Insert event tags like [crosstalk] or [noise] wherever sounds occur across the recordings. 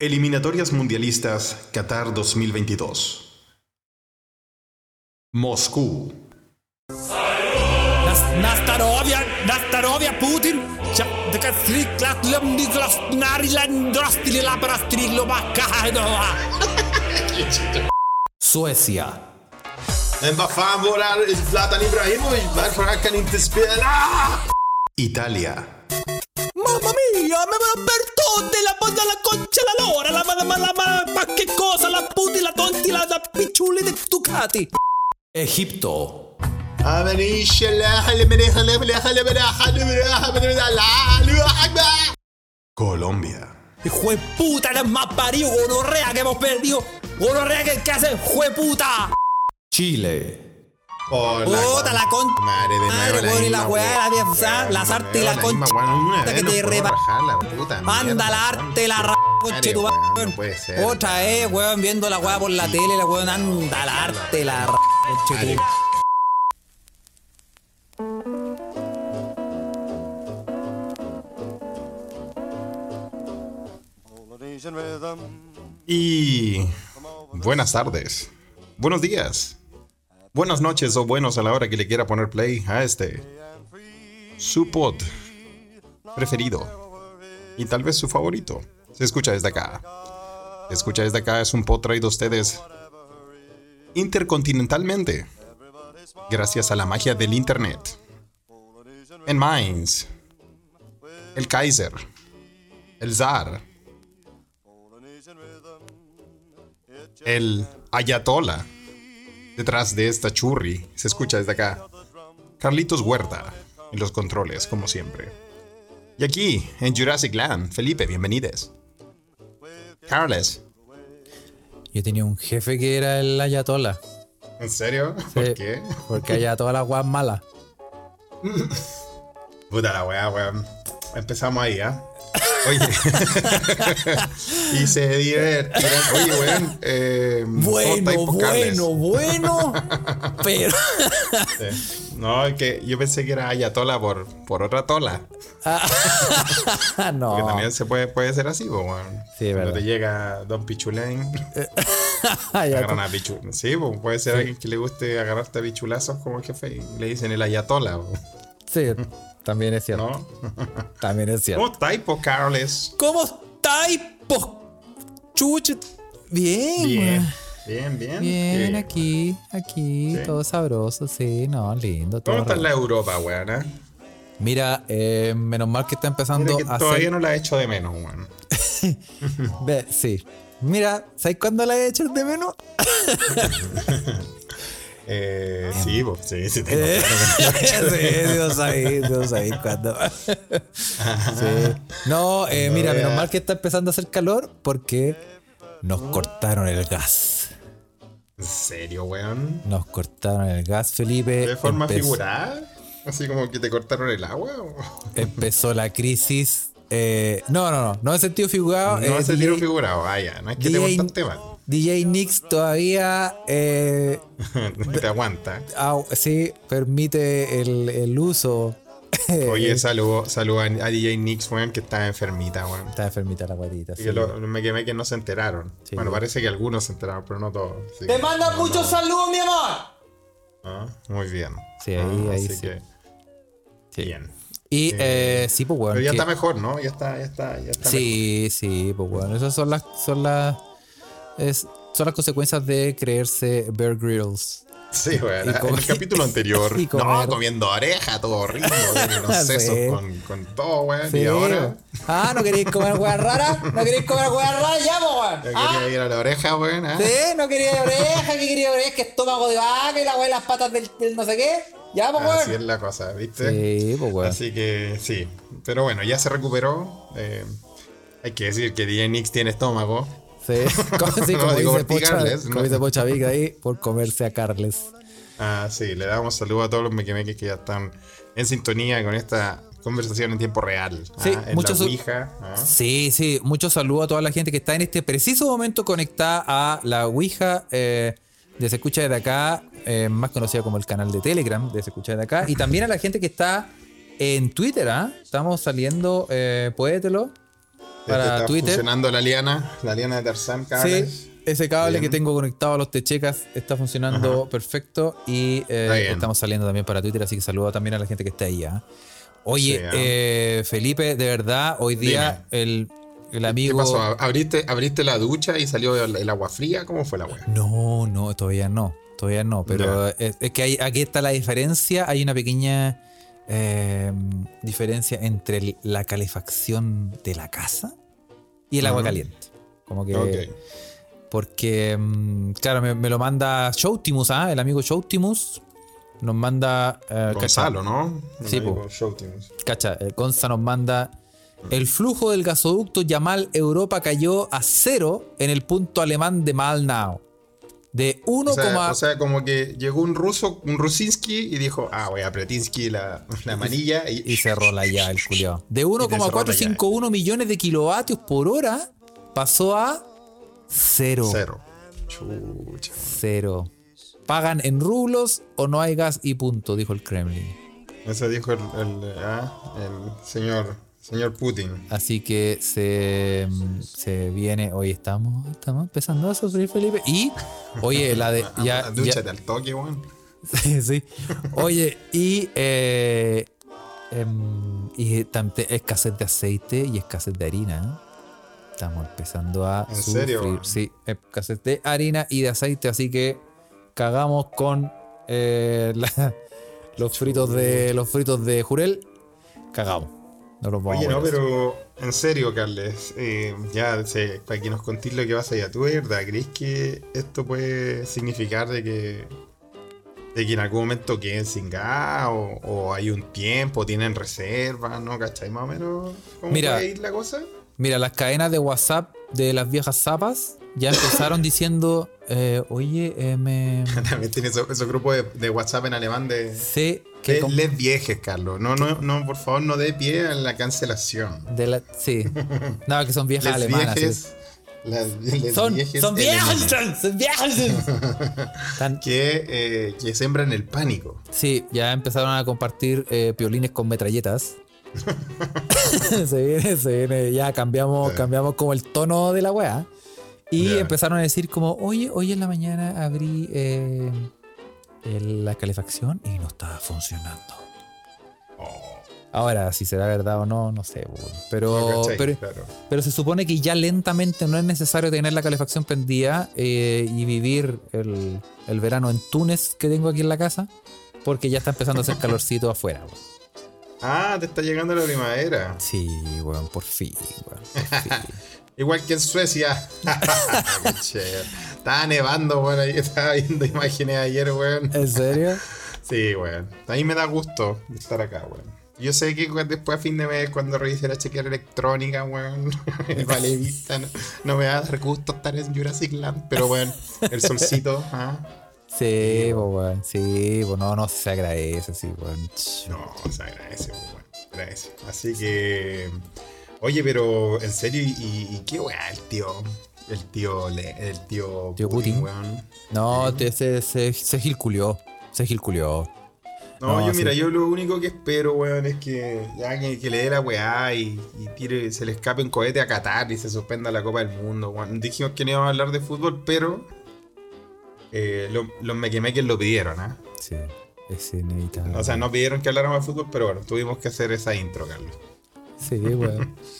Eliminatorias Mundialistas Qatar 2022. Moscú. Nas- Nastarovia, Nastarovia Putin. Suecia. Men vad fan våra Zlatan Ibrahimovic, varför han kan inte spela? Italia. Mamma mia, tutte la banda la concha la lora, la la ma la ma, che cosa, la puti, la tonti, la, la picciuli di Ducati. Egipto. Colombia. Hijo de puta, eres más parido, gonorrea que hemos perdido. Gonorrea que, que hace, jueputa. Chile. Puta la con Madre de nuevo madre, weón, y la misma weá, la vieja, la sarta y nuevo la concha que te rajar la la arte, la ra... Conche tu Otra vez, weón, viendo la weá por la tele, la weón, anda la arte, la ra... Conche tu- Y buenas tardes, buenos días, buenas noches o buenos a la hora que le quiera poner play a este su pod preferido y tal vez su favorito. Se escucha desde acá. Se escucha desde acá es un pod traído a ustedes intercontinentalmente gracias a la magia del internet. En Mainz, el Kaiser, el Zar, el Ayatola. Detrás de esta churri se escucha desde acá. Carlitos Huerta en los controles, como siempre. Y aquí, en Jurassic Land, Felipe, bienvenides. Carles. Yo tenía un jefe que era el Ayatola. ¿En serio? Sí, ¿Por qué? Porque Ayatola la weá mala. [laughs] Puta la weá, weón. Empezamos ahí, ¿ah? Oye. [laughs] y se divertirán. Oye. Eh, ¿cómo estáis, Bueno, Carles? bueno, bueno. Pero. Sí. No, es que yo pensé que era Ayatola por, por otra tola. Ah, [laughs] no. Que también se puede, puede ser así, pues, weón. Sí, Cuando te llega Don Pichulén, [laughs] agarran a Pichu. Sí, pues puede ser alguien que le guste agarrarte a bichulazos como jefe y le dicen el Ayatola, po, Sí, también es cierto. ¿no? También es cierto. ¿Cómo estáis, po, Carles? ¿Cómo estáis, po? Chuche. Bien, Bien, bien, bien. Bien, aquí, aquí, Sí. todo sabroso, sí, no, lindo. Todo ¿Cómo está la Europa, weón? eh? Mira, eh, menos mal que está empezando que a todavía hacer... no la he hecho de menos, weón. [laughs] Ve, sí. Mira, ¿sabes cuándo la he hecho de menos? [laughs] Eh, sí, pues, sí, sí tengo Eh, claro que no [laughs] sí. Dios sabéis, Dios sabéis cuándo. [laughs] Sí. No, eh, mira, menos mal que está empezando a hacer calor porque nos cortaron el gas. ¿En serio, weón? Nos cortaron el gas, Felipe. ¿De forma Empezó- figurada? ¿Así como que te cortaron el agua? o? Empezó la crisis. eh, no, no, no, no en sentido figurado. No eh, se tiro DJ, figurado, ah, ya, no es que te DJ contaste mal. DJ Nix todavía eh, te aguanta. sí permite el, el uso. [laughs] Oye, saludo, saludo a, DJ Nix, weón, que está enfermita, weón. Está enfermita la guatita. Y sí. que lo- me quemé que no se enteraron. Sí. Bueno, parece que algunos se enteraron, pero no todos. Te que- manda muchos saludos, mi amor. Ah, muy bien. Sí, ahí- Ah, ahí así sí. que, Sí. bien. Y eh, sí, pues bueno. Pero ya que- está mejor, ¿no? Ya está, ya está, ya está Sí, sí, pues bueno. Esas son las, son las, es- son las consecuencias de creerse Bear Grylls. Sí, weón. Y En el capítulo anterior. [laughs] no, comiendo oreja, todo horrible. de [laughs] los Sí. con, con todo, weón. Sí. Y ahora Ah, ¿no queréis comer hueá rara? ¿No queréis comer hueá rara? Ya, weón. Ah, quería ir a la oreja, weón. ¿ah? sí, no quería oreja, que quería oreja, que estómago de vaca y la weá las patas del, del no sé qué. Ya, pues, Así weón. es la cosa, ¿viste? Sí, pues, weón. Así que sí. Pero bueno, ya se recuperó. Eh, hay que decir que DJ Nix tiene estómago. Sí, [laughs] como, sí, como dice por Pocha, picarles, como ¿no? dice Pocha Vica ahí, por comerse a Carles. Ah, sí, le damos saludo a todos los mequemeques que ya están en sintonía con esta conversación en tiempo real. ah, Sí, en muchos la su- Ouija. ah. Sí, sí, mucho saludo a toda la gente que está en este preciso momento conectada a la Ouija eh, de Se Escucha desde acá, eh, más conocida como el canal de Telegram de Se Escucha desde acá, y también a la gente que está en Twitter, ¿ah? Estamos saliendo, eh. Para Este está Twitter. funcionando la liana, la liana de Tarzán. Sí, ese cable Bien. que tengo conectado a los techecas está funcionando perfecto y eh, Está estamos saliendo también para Twitter, así que saludo también a la gente que está ahí. ¿ah? Oye, Sí, ¿ah? eh, Felipe, de verdad, hoy día el, el ¿Qué amigo... pasó? ¿Abriste, ¿Abriste la ducha y salió el, el agua fría? ¿Cómo fue la wea? No, no, todavía no, todavía no, pero es, es que hay- aquí está la diferencia, hay una pequeña eh, diferencia entre el- la calefacción de la casa y el agua caliente. Como que... Porque, mm, claro, me, me lo manda Showtimus, ¿ah? El amigo Showtimus nos manda. eh, Gonzalo, ¿no? Sí, El Showtimus. Cacha, cacha, eh, Gonza nos manda. El flujo del gasoducto Yamal Europa cayó a cero en el punto alemán de Malnau. De 1, O sea, o sea, como que llegó un ruso, un Rusinski y dijo, ah, voy a Pretinsky la, la manilla y, y cerró la ya el culiao. De cerró la 1,451 millones de kilovatios por hora pasó a cero. cero. Chucha. Cero. Pagan en rublos o no hay gas y punto, dijo el Kremlin. Eso dijo el, el, ah, el señor, señor Putin. Así que se, se viene. Hoy estamos, estamos empezando a sufrir, Felipe. Y, oye, la de. [laughs] Ya, ya- Dúchate al toque, weón. [laughs] sí, sí. Oye, y. eh, em, y escasez de aceite y escasez de harina. ¿eh? Estamos empezando a ¿En sufrir. serio? Sí, escasez de harina y de aceite. Así que cagamos con eh, [laughs] la- los fritos de los fritos de Jurel. Cagamos. No los vamos Oye, a no, pero en serio, Carles, eh, ya sé, para que nos contéis lo que pasa allá, ¿tú de verdad crees que esto puede significar de que, de que en algún momento queden sin gas o, o hay un tiempo, tienen reservas, ¿no? ¿Cachai? Más o menos cómo Mira. puede ir la cosa. Mira, las cadenas de WhatsApp de las viejas zapas ya empezaron [coughs] diciendo, eh, oye, eh, me [laughs] También tiene esos, grupos de, de WhatsApp en alemán de... sé que... com- les viejes, Carlos. No, no, no, por favor, no dé pie a la cancelación. de la- sí. No, que son viejas Les alemanas. sí. viejes... Las, les Son, viejes son viejas, son viejas. [laughs] Que, eh, que sembran el pánico. sí, ya empezaron a compartir eh, piolines con metralletas. [laughs] se viene, se viene, ya cambiamos, Sí. cambiamos como el tono de la weá. Y Ya. empezaron a decir como, oye, hoy en la mañana abrí eh, la calefacción y no estaba funcionando. Ahora, si será verdad o no, no sé. Pero, pero, Claro. pero se supone que ya lentamente no es necesario tener la calefacción prendida eh, y vivir el, el verano en Túnez que tengo aquí en la casa, porque ya está empezando a hacer calorcito [laughs] afuera. Ah, te está llegando la primavera. Sí, weón, por fin, weón, por [laughs] fin. Igual que en Suecia. [laughs] Estaba nevando, weón. Ahí [laughs] estaba viendo imágenes ayer, weón. ¿En serio? [laughs] Sí, weón. A mí me da gusto estar acá, weón. Yo sé que después a fin de mes, cuando revise la chequera electrónica, weón, [laughs] el valevista, no, no me va a dar gusto estar en Jurassic Land. Pero, weón, el solcito, ¿ah? Sí, po, weón, sí, pues no, no se agradece, sí, weón. No, se agradece, pues, weón. Agradece. Así que. Oye, pero en serio, ¿y, y qué el tío? El tío, Le- el tío, Tío Putin. weón. No, te- se, se, se gilculió, se gilculió. No, No, yo sí. mira, yo lo único que espero, weón, es que ya que, que le dé la weá y, y tire, se le escape un cohete a Qatar y se suspenda la Copa del Mundo, weón. Dijimos que no íbamos a hablar de fútbol, pero eh, lo- los mequemeques lo pidieron, ¿ah? Sí, es inevitable. O sea, no pidieron que habláramos de fútbol, pero bueno, tuvimos que hacer esa intro, Carlos. Sí, weón. [laughs]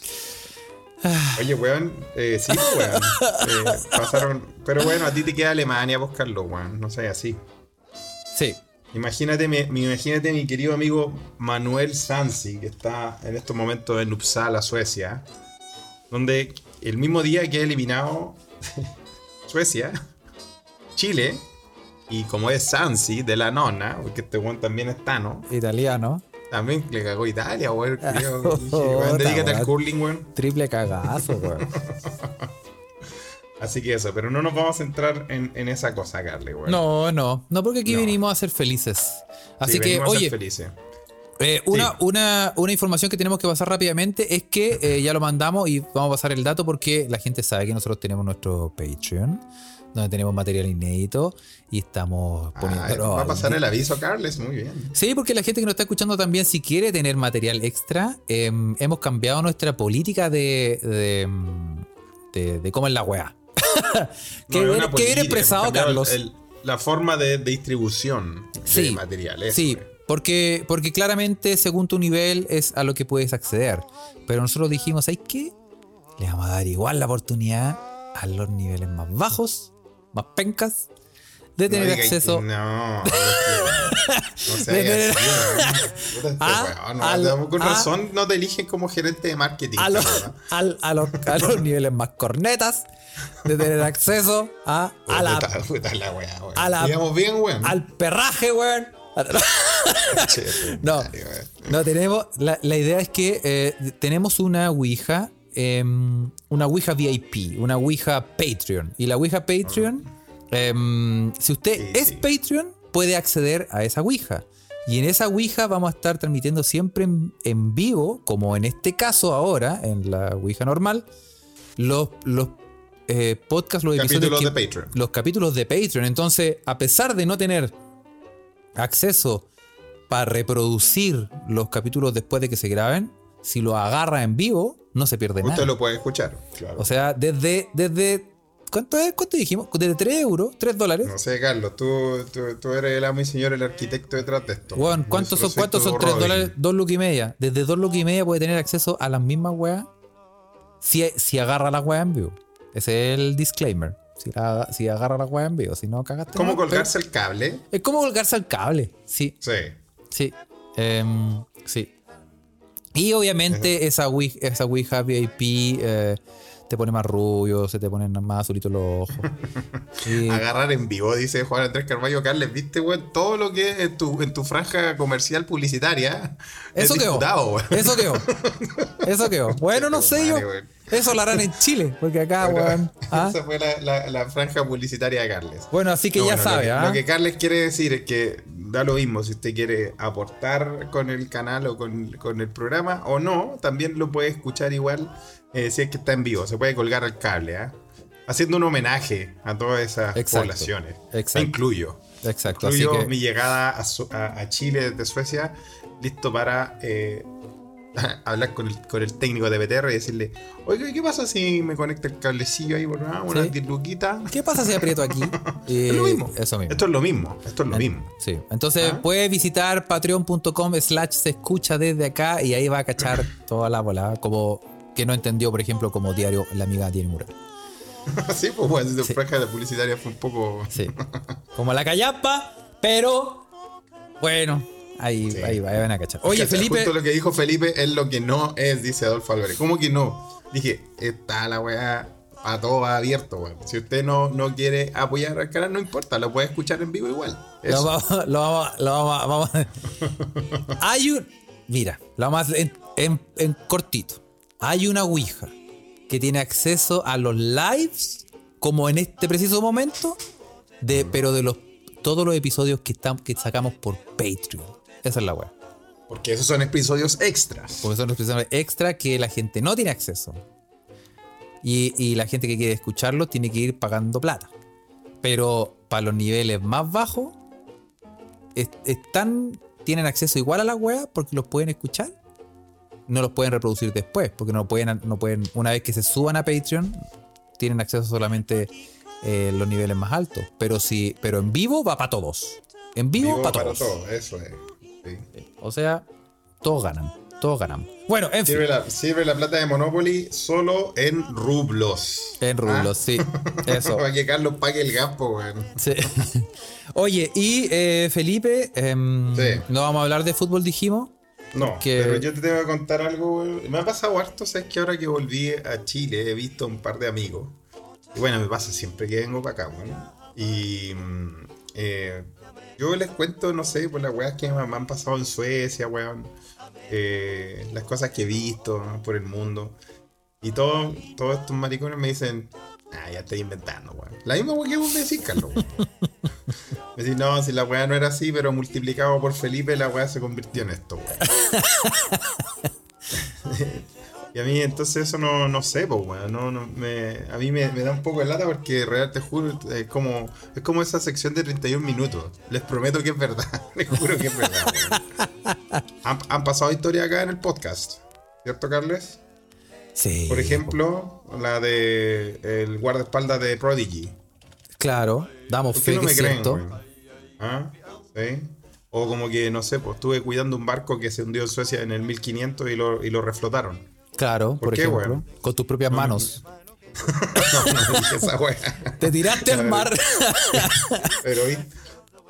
[sighs] Oye, weón, eh, sí, [laughs] weón. eh, pasaron. Pero bueno, a ti te queda Alemania, vos, Carlos, weón. No sé, así. Sí, Imagínate mi, imagínate mi querido amigo Manuel Sansi, que está en estos momentos en Uppsala, Suecia, donde el mismo día que ha eliminado [laughs] Suecia, Chile, y como es Sansi de la nona, porque este weón también es Tano, italiano. También le cagó Italia, weón. Dedícate al curling, weón. Triple cagazo, weón. [laughs] Así que eso, pero no nos vamos a centrar en, en esa cosa, Carly, weón. No, no, no, porque aquí No. vinimos a ser felices. Así Sí, que, venimos a ser oye, felices. Eh, una, Sí. una, una información que tenemos que pasar rápidamente es que eh, ya lo mandamos y vamos a pasar el dato porque la gente sabe que nosotros tenemos nuestro Patreon, donde tenemos material inédito y estamos Ah, poniéndolo. va a pasar el aviso, Carles. Muy bien. Sí, porque la gente que nos está escuchando también, si quiere tener material extra, eh, hemos cambiado nuestra política de, de, de- de cómo es la weá. [laughs] que, No, bien, expresado, Carlos. el- la forma de, de distribución Sí, de material. eso Sí, es. porque, porque claramente según tu nivel es a lo que puedes acceder. Pero nosotros dijimos, ¿sabes qué? Le vamos a dar igual la oportunidad a los niveles más bajos, más pencas, de tener No acceso No, no, no se De tener- así, A- no, al- con a- razón no te eligen como gerente de marketing. a [laughs] al- a los, a los [laughs] niveles más cornetas, de tener acceso a, a la, Puta, puta la weá, weón. a la- Digamos bien, weón. al perraje, weón. [laughs] No. weón. No, tenemos. La, la idea es que eh, tenemos una Ouija. Em, una Ouija VIP, una Ouija Patreon. Y la Ouija Patreon, em, si usted Sí, es sí. Patreon, puede acceder a esa Ouija. Y en esa Ouija vamos a estar transmitiendo siempre en, en vivo, como en este caso ahora, en la Ouija normal, los, los eh, podcasts, los episodios. Capítulos que- de Patreon. los capítulos de Patreon. Entonces, a pesar de no tener acceso para reproducir los capítulos después de que se graben, si lo agarra en vivo, no se pierde Usted nada. lo puede escuchar. Claro. O sea, desde, desde ¿cuánto es? ¿Cuánto dijimos? Desde 3 euros, 3 dólares. no sé, Carlos, tú, tú, tú eres el amo y señor, el arquitecto detrás de esto. Yo ¿cuántos son, cuántos son 3 Robin. dólares? 2 lucas y media. Desde 2 lucas y media puede tener acceso a las mismas weas si, si agarra la wea en vivo. Ese es el disclaimer. Si, la- si agarra la wea en vivo, si no cagaste. ¿Cómo colgarse el cable? Es como colgarse al cable, sí. Sí. Sí. Em, sí. Y obviamente esa, Ouija, esa Ouija VIP eh, te pone más rubio, se te ponen más azulitos los ojos. [laughs] Sí. Agarrar en vivo, dice Juan Andrés Carballo Carles. ¿Viste, weón? Todo lo que es en tu, en tu franja comercial publicitaria. Eso es quedó. diputado. Eso quedó. [laughs] Eso quedó. Bueno, no sé yo. Eso lo harán en Chile, porque acá, weón. [laughs] ¿ah? Esa fue la, la- la franja publicitaria de Carles. Bueno, así que No, ya bueno, sabe, lo que, ¿ah? lo que Carles quiere decir es que da lo mismo si usted quiere aportar con el canal o con, con el programa o no, también lo puede escuchar igual eh, si es que está en vivo. Se puede colgar al cable, ¿ah? Haciendo un homenaje a todas esas Exacto, poblaciones. exacto. Me incluyo. Exacto. Así Incluyo que, mi llegada a, Su- a- a Chile desde Suecia, listo para eh, [laughs] hablar con el, con el técnico de BTR y decirle, oye, ¿qué pasa si me conecta el cablecillo ahí por una, una Sí. 10 luquitas?" ¿qué pasa si aprieto aquí? [laughs] Es lo Eh, mismo. Eso mismo. Esto es lo mismo. Esto es lo mismo. Sí, entonces ¿Ah? puede visitar patreon.com slash se escucha desde acá y ahí va a cachar [laughs] toda la bola, como que no entendió, por ejemplo, como diario la amiga Diario Mural. sí, pues bueno, esa Sí. franja de publicitaria fue un poco. Sí. como la callapa, pero bueno, ahí, Sí. ahí, va, ahí van a cachar. Oye, Cacha, Felipe, Justo lo que dijo Felipe es lo que no es, dice Adolfo Álvarez. ¿Cómo que no? Dije, está la weá a todo abierto, weón. Si usted no, no quiere apoyar al canal, no importa, lo puede escuchar en vivo igual. lo vamos, [laughs] lo vamos, lo vamos, [laughs] Hay un. Mira, lo vamos a hacer en, en- en cortito. Hay una Ouija que tiene acceso a los lives, como en este preciso momento, de, pero de los todos los episodios que, están, que sacamos por Patreon. Esa es la web. Porque esos son episodios extras. Porque son episodios extra que la gente no tiene acceso. Y, y la gente que quiere escucharlo tiene que ir pagando plata. Pero para los niveles más bajos, es- están, tienen acceso igual a la web porque los pueden escuchar. No los pueden reproducir después, porque no pueden, no pueden, una vez que se suban a Patreon, tienen acceso solamente eh, los niveles más altos. Pero si, pero en vivo va para todos. En vivo, Vivo para para todos. todo, eso es. Sí. O sea, todos ganan. Todos ganamos. Bueno, en fin. Sirve, la, sirve la plata de Monopoly solo en rublos. En rublos, sí. [laughs] Eso. Para que Carlos pague el gasto, weón. Sí. [laughs] Oye, y eh, Felipe, em, Sí. no vamos a hablar de fútbol, dijimos. No, Que- pero yo te tengo que contar algo. weón. Me ha pasado harto, sabes que ahora que volví a Chile he visto un par de amigos. Y bueno, me pasa siempre que vengo para acá, weón. Y mm, eh, yo les cuento, no sé, por las weas que me han pasado en Suecia, weón. Eh, las cosas que he visto ¿no? por el mundo. Y todos todos estos maricones me dicen, Ah, ya estoy inventando, weón. La misma weá que vos me decís, Carlos. weón. [laughs] me decís, no, si la weá no era así, pero multiplicado por Felipe, la weá se convirtió en esto, weón. [laughs] y a mí, entonces, eso no, no sé, pues, weón. No, no, me, a mí me, me da un poco de lata porque, real, te juro, es como, es como esa sección de 31 minutos. Les prometo que es verdad. [laughs] Les juro que es verdad, weón. Han, han pasado historias acá en el podcast, ¿cierto, Carles? Sí. Por ejemplo, la de el guardaespaldas de Prodigy. Claro, damos ¿Por qué fe no que me creen? ¿Ah? ¿Sí? O como que, no sé, pues estuve cuidando un barco que se hundió en Suecia en el 1500 y lo, y lo reflotaron. Claro, por, qué, ejemplo, weón? con tus propias manos. No, no dije esa wea. [laughs] Te tiraste al mar. [laughs] Pero.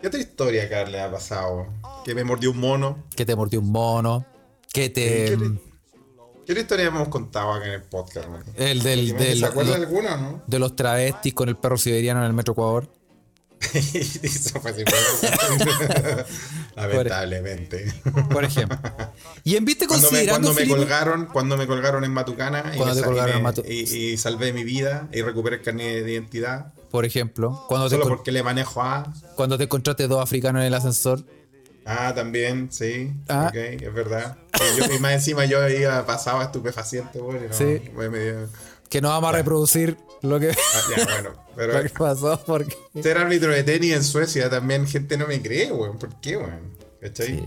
¿qué otra historia, Carl, le ha pasado? Que me mordió un mono. que te mordió un mono. Que te. ¿Qué, ¿Qué otra historia hemos contado acá en el podcast, man? El del, ¿Se del- acuerda de alguna no? de los travestis con el perro siberiano en el metro Ecuador. [laughs] Eso fue Lamentablemente. Por ejemplo. Y en viste Cuando me, considerando. cuando me colgaron, cuando me colgaron en Matucana y, Cuando me te sa- colgaron y me- en Matu- y- y salvé mi vida y recuperé el carnet de identidad por ejemplo, cuando te, solo con- porque le manejo a cuando te encontraste dos africanos en el ascensor. Ah, también, sí. Ah. Ok, es verdad. Y, yo- y más encima yo había pasado estupefaciente, güey. No, Sí. me- me- Que no vamos a reproducir lo que, ah, ya, [laughs] bueno. Pero lo que pasó porque. ser árbitro de tenis en Suecia también gente no me cree, güey. ¿Por qué, güey? ¿Cachai?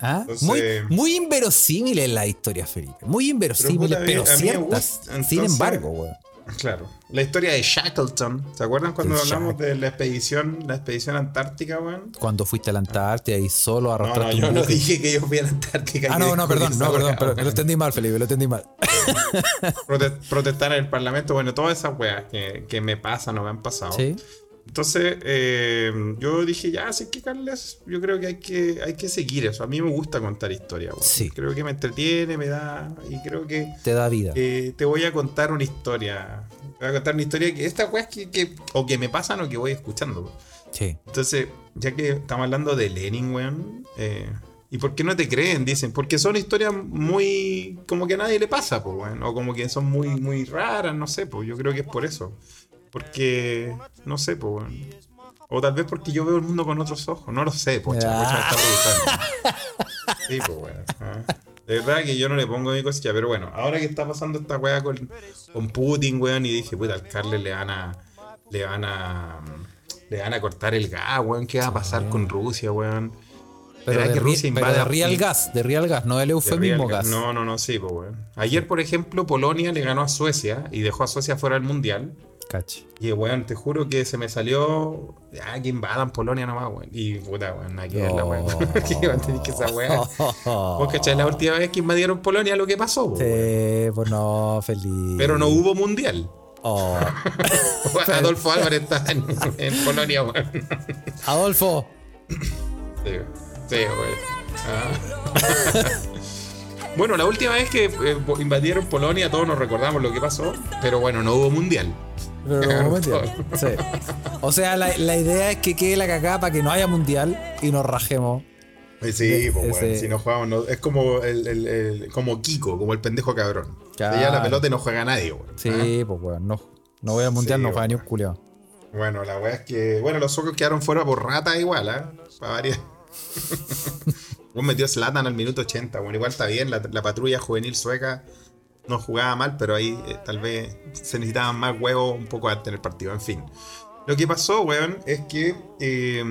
¿Ah? Entonces- muy, muy inverosímiles la historia, Felipe. Muy inverosímiles, Pero, pero, ciertas. Sin embargo, weón. Claro. La historia de Shackleton. ¿Se acuerdan cuando El hablamos de la expedición, la expedición antártica, weón? Cuando fuiste a la Antártida y solo No, no, arrastraste yo no dije que yo fui a la Antártica. Ah, no, no, perdón, no, perdón, pero lo entendí mal, Felipe, lo entendí mal. [laughs] Prote- protestar en el Parlamento, bueno, todas esas weas que, que me pasan o me han pasado. Sí. Entonces, eh, yo dije, ya, sí que Carles, yo creo que hay que, hay que seguir eso. A mí me gusta contar historias, weón. Sí. Creo que me entretiene, me da. Y creo que Te da vida. eh, te voy a contar una historia. Te voy a contar una historia que estas weas que, que o que me pasan o que voy escuchando. Sí. Entonces, ya que estamos hablando de Lenin, weón, eh, ¿y por qué no te creen? Dicen, porque son historias muy. como que a nadie le pasa, pues, weón, o como que son muy, muy raras, no sé, pues, yo creo que es por eso. Porque, no sé, pues. O tal vez porque yo veo el mundo con otros ojos, no lo sé, pocha, pocha me está preguntando. Sí, pues, weón. ah. De verdad que yo no le pongo mi cosilla, pero bueno, ahora que está pasando esta weá con, con Putin, weón, y dije, puta, al Carles le van a. Le van a. Le van a cortar el gas, weón. ¿Qué va a pasar con Rusia, weón? Pero ¿Será de, que Rusia pero de real gas, de real gas, no del de eufemismo gas. No, no, no, sí, pues, weón. Ayer, por ejemplo, Polonia le ganó a Suecia y dejó a Suecia fuera del mundial. Cachi. Y, weón, te juro que se me salió. Ah, que invadan Polonia nomás, weón. Y, puta, weón, que ver la weón. [laughs] Que a tener que esa weón. [laughs] Vos cachai, la última vez que invadieron Polonia lo que pasó, weón. Sí, pues no, feliz. Pero no hubo mundial. Oh. [laughs] Adolfo Álvarez está en, en Polonia, weón. Adolfo, Sí, sí, güey. Ah. bueno, la última vez que eh, invadieron Polonia, todos nos recordamos lo que pasó, pero bueno, no hubo mundial. Pero [laughs] mundial. Sí. O sea, la, la idea es que quede la cagada para que no haya mundial y nos rajemos. Eh, Sí, pues bueno, si no jugamos, no- es como el, el- el- como Kiko, como el pendejo cabrón. Claro. La pelota y no juega nadie, güey. Sí, pues bueno, no, no voy al mundial, Sí, no juega ni un bueno. culiao. Bueno, la weá es que. Bueno, los suecos quedaron fuera por rata igual, ¿ah? Para variar. [laughs] Vos metió Slatan al minuto 80. Bueno, igual está bien. La, la patrulla juvenil sueca no jugaba mal, pero ahí eh, tal vez se necesitaban más huevos un poco antes en el partido. En fin. Lo que pasó, weón, es que eh,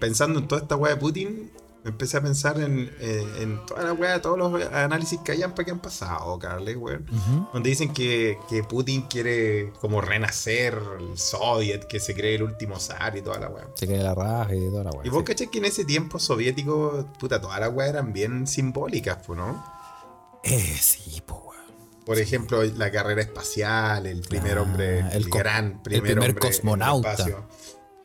pensando en toda esta weá de Putin, empecé a pensar en, eh, en toda la weá, todos los análisis que hayan para que han pasado, Carles, weón. Donde dicen que, que Putin quiere como renacer el Soviet, que se cree el último zar y toda la weá. Se quede la raja y toda la weá. Y vos sí. caché que en ese tiempo soviético, puta, todas las weas eran bien simbólicas, pues, ¿no? Eh, sí, pues. Por ejemplo, la carrera espacial, el primer Ah, hombre, el, el gran primer, el primer hombre cosmonauta.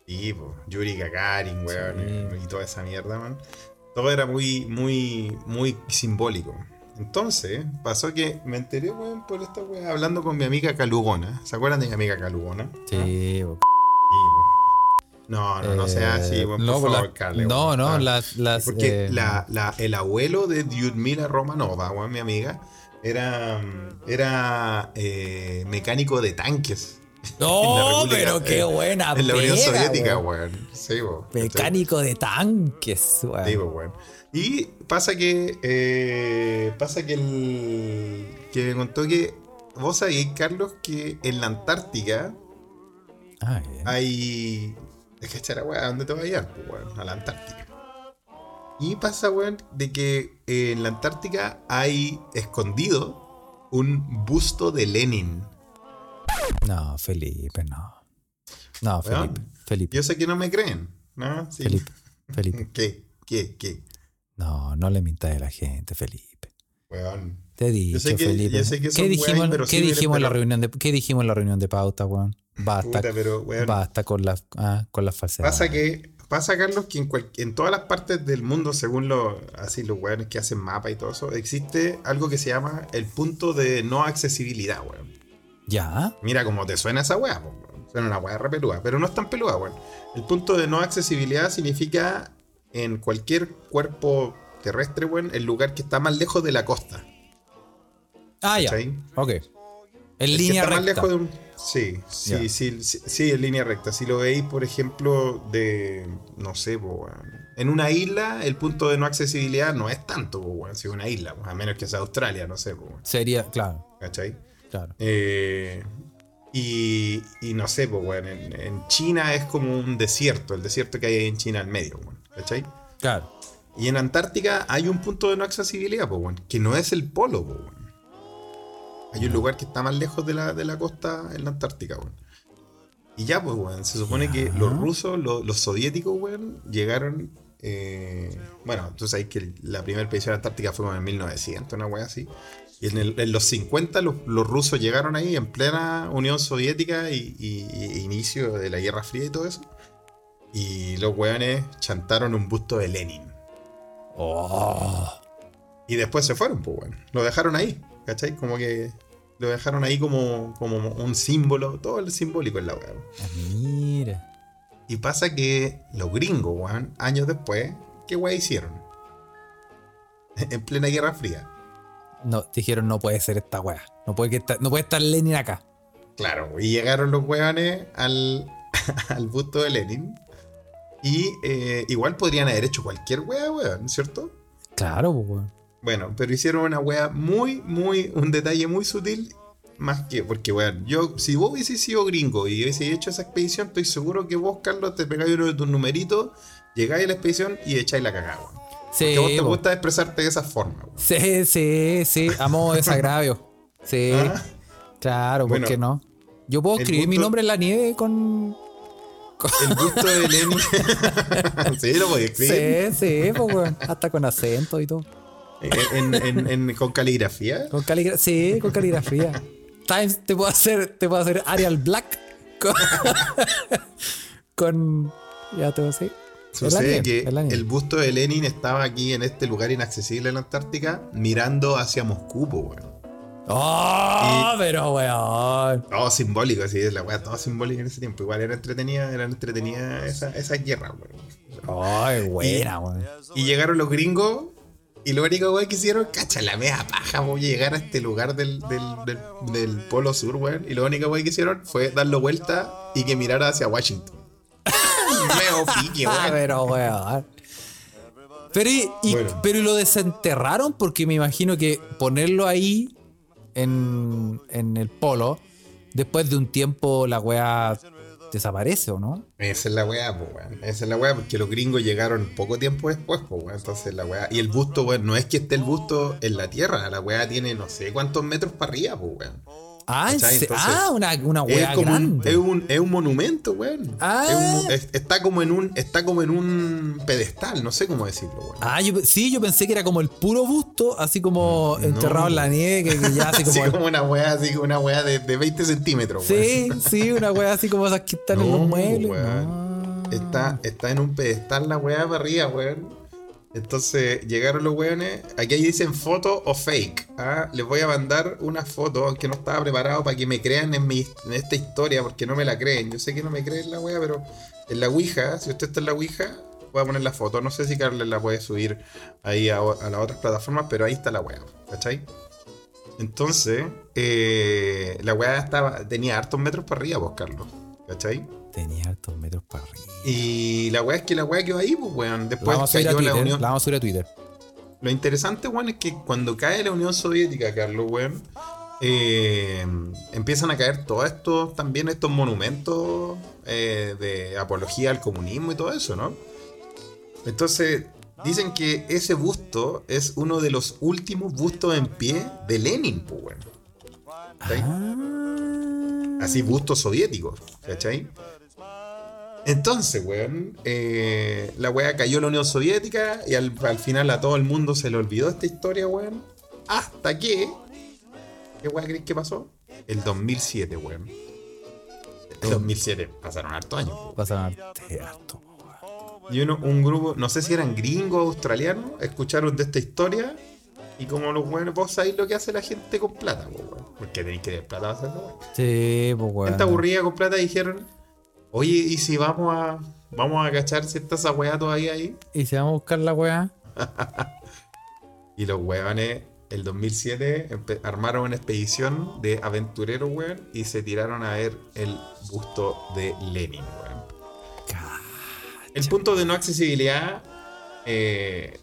Y, pues, Yuri Gagarin, weón, Sí. y, toda esa mierda, man. Todo era muy, muy, muy simbólico. Entonces, pasó que me enteré, weón, por esta weá, hablando con mi amiga Calugona. ¿Se acuerdan de mi amiga Calugona? Sí, po. Sí, po. No, no, no sea así, Eh, weón, no, por favor, la- Carle, no, weón. no, Ah. las, las Porque eh, la, la- el abuelo de Lyudmila Romanova, weón, mi amiga, era, era eh, mecánico de tanques. [laughs] No, [laughs] pero qué buena. En la Unión Soviética, weón. Sí, weón. Mecánico de tanques, weón. Sí, weón. Y pasa que. Eh, pasa que el. Que me contó que. Vos sabés, Carlos, que en la Antártica. Ah, hay. Es que echar weón, ¿a dónde te vas a ir? Weón, a la Antártica. Y pasa, weón, de que en la Antártica hay escondido un busto de Lenin. No, Felipe, no. No, Felipe, Felipe. Yo sé que no me creen. ¿no? Felipe, Felipe. [laughs] ¿Qué? ¿Qué? ¿Qué? No, no le mintas a la gente, Felipe. Weón. Te he dicho, Felipe. ¿Qué dijimos, ¿qué dijimos en la reunión de qué dijimos en la reunión de pauta, weón? Basta. basta con las ah, con las falsedades. Pasa que pasa Carlos que en, en, todas las partes del mundo, según lo, así los weones que hacen mapa y todo eso, existe algo que se llama el punto de no accesibilidad, weón. Ya. Mira cómo te suena esa weá, Suena una weá repeluda, pero no es tan peluda, weón. El punto de no accesibilidad significa en cualquier cuerpo terrestre, weón, el lugar que está más lejos de la costa. Ah, ya. Ok. En línea recta. Sí, sí, sí, sí, en línea recta. Si lo veis, por ejemplo, de, no sé, en una isla, el punto de no accesibilidad no es tanto, si es una isla, a menos que sea Australia, no sé. Sería, claro. ¿Cachai? Claro. Eh, y, no sé, pues, en, China es como un desierto, el desierto que hay en China al medio, ¿cachai? Claro. Y en Antártica hay un punto de no accesibilidad, pues, que no es el polo, pues, Hay un lugar que está más lejos de la, de la costa en la Antártica, weón. Y ya, pues, weón, se supone que los rusos, los, soviéticos, weón, llegaron. Eh, bueno, tú sabes que la primera expedición antártica fue en 1900, una weá así. Y en, los 50 los, rusos llegaron ahí en plena Unión Soviética y, inicio de la Guerra Fría y todo eso. Y los weones chantaron un busto de Lenin. Oh. Y después se fueron, pues bueno. Lo dejaron ahí, ¿cachai? Como que lo dejaron ahí como, como un símbolo, todo el simbólico en la weá. Ah, mira. Y pasa que los gringos, weón, años después, ¿qué weá hicieron? [laughs] en plena Guerra Fría no, dijeron no puede ser esta weá. No puede, que no puede estar Lenin acá. Claro, y llegaron los weones al, [laughs] al busto de Lenin. Y eh, igual podrían haber hecho cualquier weá, weón, ¿cierto? Claro, pues, weón. Bueno, pero hicieron una weá muy, muy, un detalle muy sutil. Más que, porque, weón, yo, si vos hubiese sido gringo y hubiese hecho esa expedición, estoy seguro que vos, Carlos, te pegáis uno de tus numeritos, llegáis a la expedición y echáis la cagada, weón. Sí, Porque vos te gusta expresarte de esa forma. Sí, sí, sí. Amo [laughs] desagravio. Sí. Ah. Claro, ¿por qué no? Yo puedo escribir mi nombre en la nieve con. El gusto de [laughs] Lenny. [laughs] sí, lo voy a escribir. Sí, sí, pues, bueno, hasta con acento y todo. ¿Con caligrafía? Con caligrafía, sí, con caligrafía. Times te puedo hacer, te puedo hacer Arial Black con, [laughs] con ya te voy a decir. Sucede que el, busto de Lenin estaba aquí en este lugar inaccesible en la Antártica, mirando hacia Moscú, weón. ¡Oh! pero weón. Todo simbólico, así es la weá, todo simbólico en ese tiempo. Igual era entretenida, era entretenida esa, esa guerra, weón. ¡Ay, buena, weón! Y llegaron los gringos y lo único, weón, que hicieron, cacha la mea paja, voy a llegar a este lugar del, del, del, Polo Sur, weón. Y lo único, weón, que hicieron fue darlo vuelta y que mirara hacia Washington. [laughs] Ah, pero, weón. Pero, y, pero lo desenterraron porque me imagino que ponerlo ahí en, en el polo, después de un tiempo la weá desaparece, ¿o no? Esa es la weá, pues, weón. Esa es la weá, porque los gringos llegaron poco tiempo después, pues. Entonces la weá. Y el busto, weón, no es que esté el busto en la tierra, la weá tiene no sé cuántos metros para arriba, pues, weón. Ah, ah, una, una es grande. Un, es, un, monumento, weón. Ah. está como en un está como en un pedestal, no sé cómo decirlo, weón. Ah, sí, yo pensé que era como el puro busto, así como enterrado en la nieve, que, ya [laughs] así como. así como una weá, así como una weá de, de 20 centímetros, Sí, [laughs] sí, una weá así como esas que están en los muebles. Está, está en un pedestal la weá para arriba, weón. Entonces llegaron los weones. Aquí dicen foto o fake. ¿ah? Les voy a mandar una foto, aunque no estaba preparado para que me crean en, esta historia, porque no me la creen. Yo sé que no me creen la wea, pero en la Ouija, si usted está en la Ouija, voy a poner la foto. No sé si Carles la puede subir ahí a, las otras plataformas, pero ahí está la wea. ¿Cachai? Entonces, eh, la weá estaba, tenía hartos metros para arriba, vos, Carlos. ¿Cachai? Tenía hartos metros para arriba. Y la weá es que la weá quedó ahí, pues, weón. La Después vamos a subir a cayó la. Unión. La vamos a subir a Twitter. Lo interesante, weón, es que cuando cae la Unión Soviética, Carlos, weón, eh, empiezan a caer todos estos, también estos monumentos eh, de apología al comunismo y todo eso, ¿no? Entonces, dicen que ese busto es uno de los últimos bustos en pie de Lenin, pues, weón. Ah. Así, bustos soviéticos, ¿cachai? Entonces, weón, eh, la weá cayó en la Unión Soviética y al, al final a todo el mundo se le olvidó esta historia, weón. Hasta que. ¿Qué weá crees que pasó? El 2007, weón. El 2007, pasaron hartos años. po. Pasaron harto, harto, weón. Y uno, un grupo, no sé si eran gringos o australianos, escucharon de esta historia. Y como los weones, vos sabéis lo que hace la gente con plata, weón. Porque tenéis que tener plata para hacerlo, weón. Sí, pues weón. gente aburrida con plata dijeron, oye, ¿y si vamos a vamos a cachar si está esa weá todavía ahí? ¿Y si vamos a buscar la weá? [laughs] Y los weones, el 2007, empe- armaron una expedición de aventureros, weón, y se tiraron a ver el busto de Lenin, weón. El punto de no accesibilidad, eh,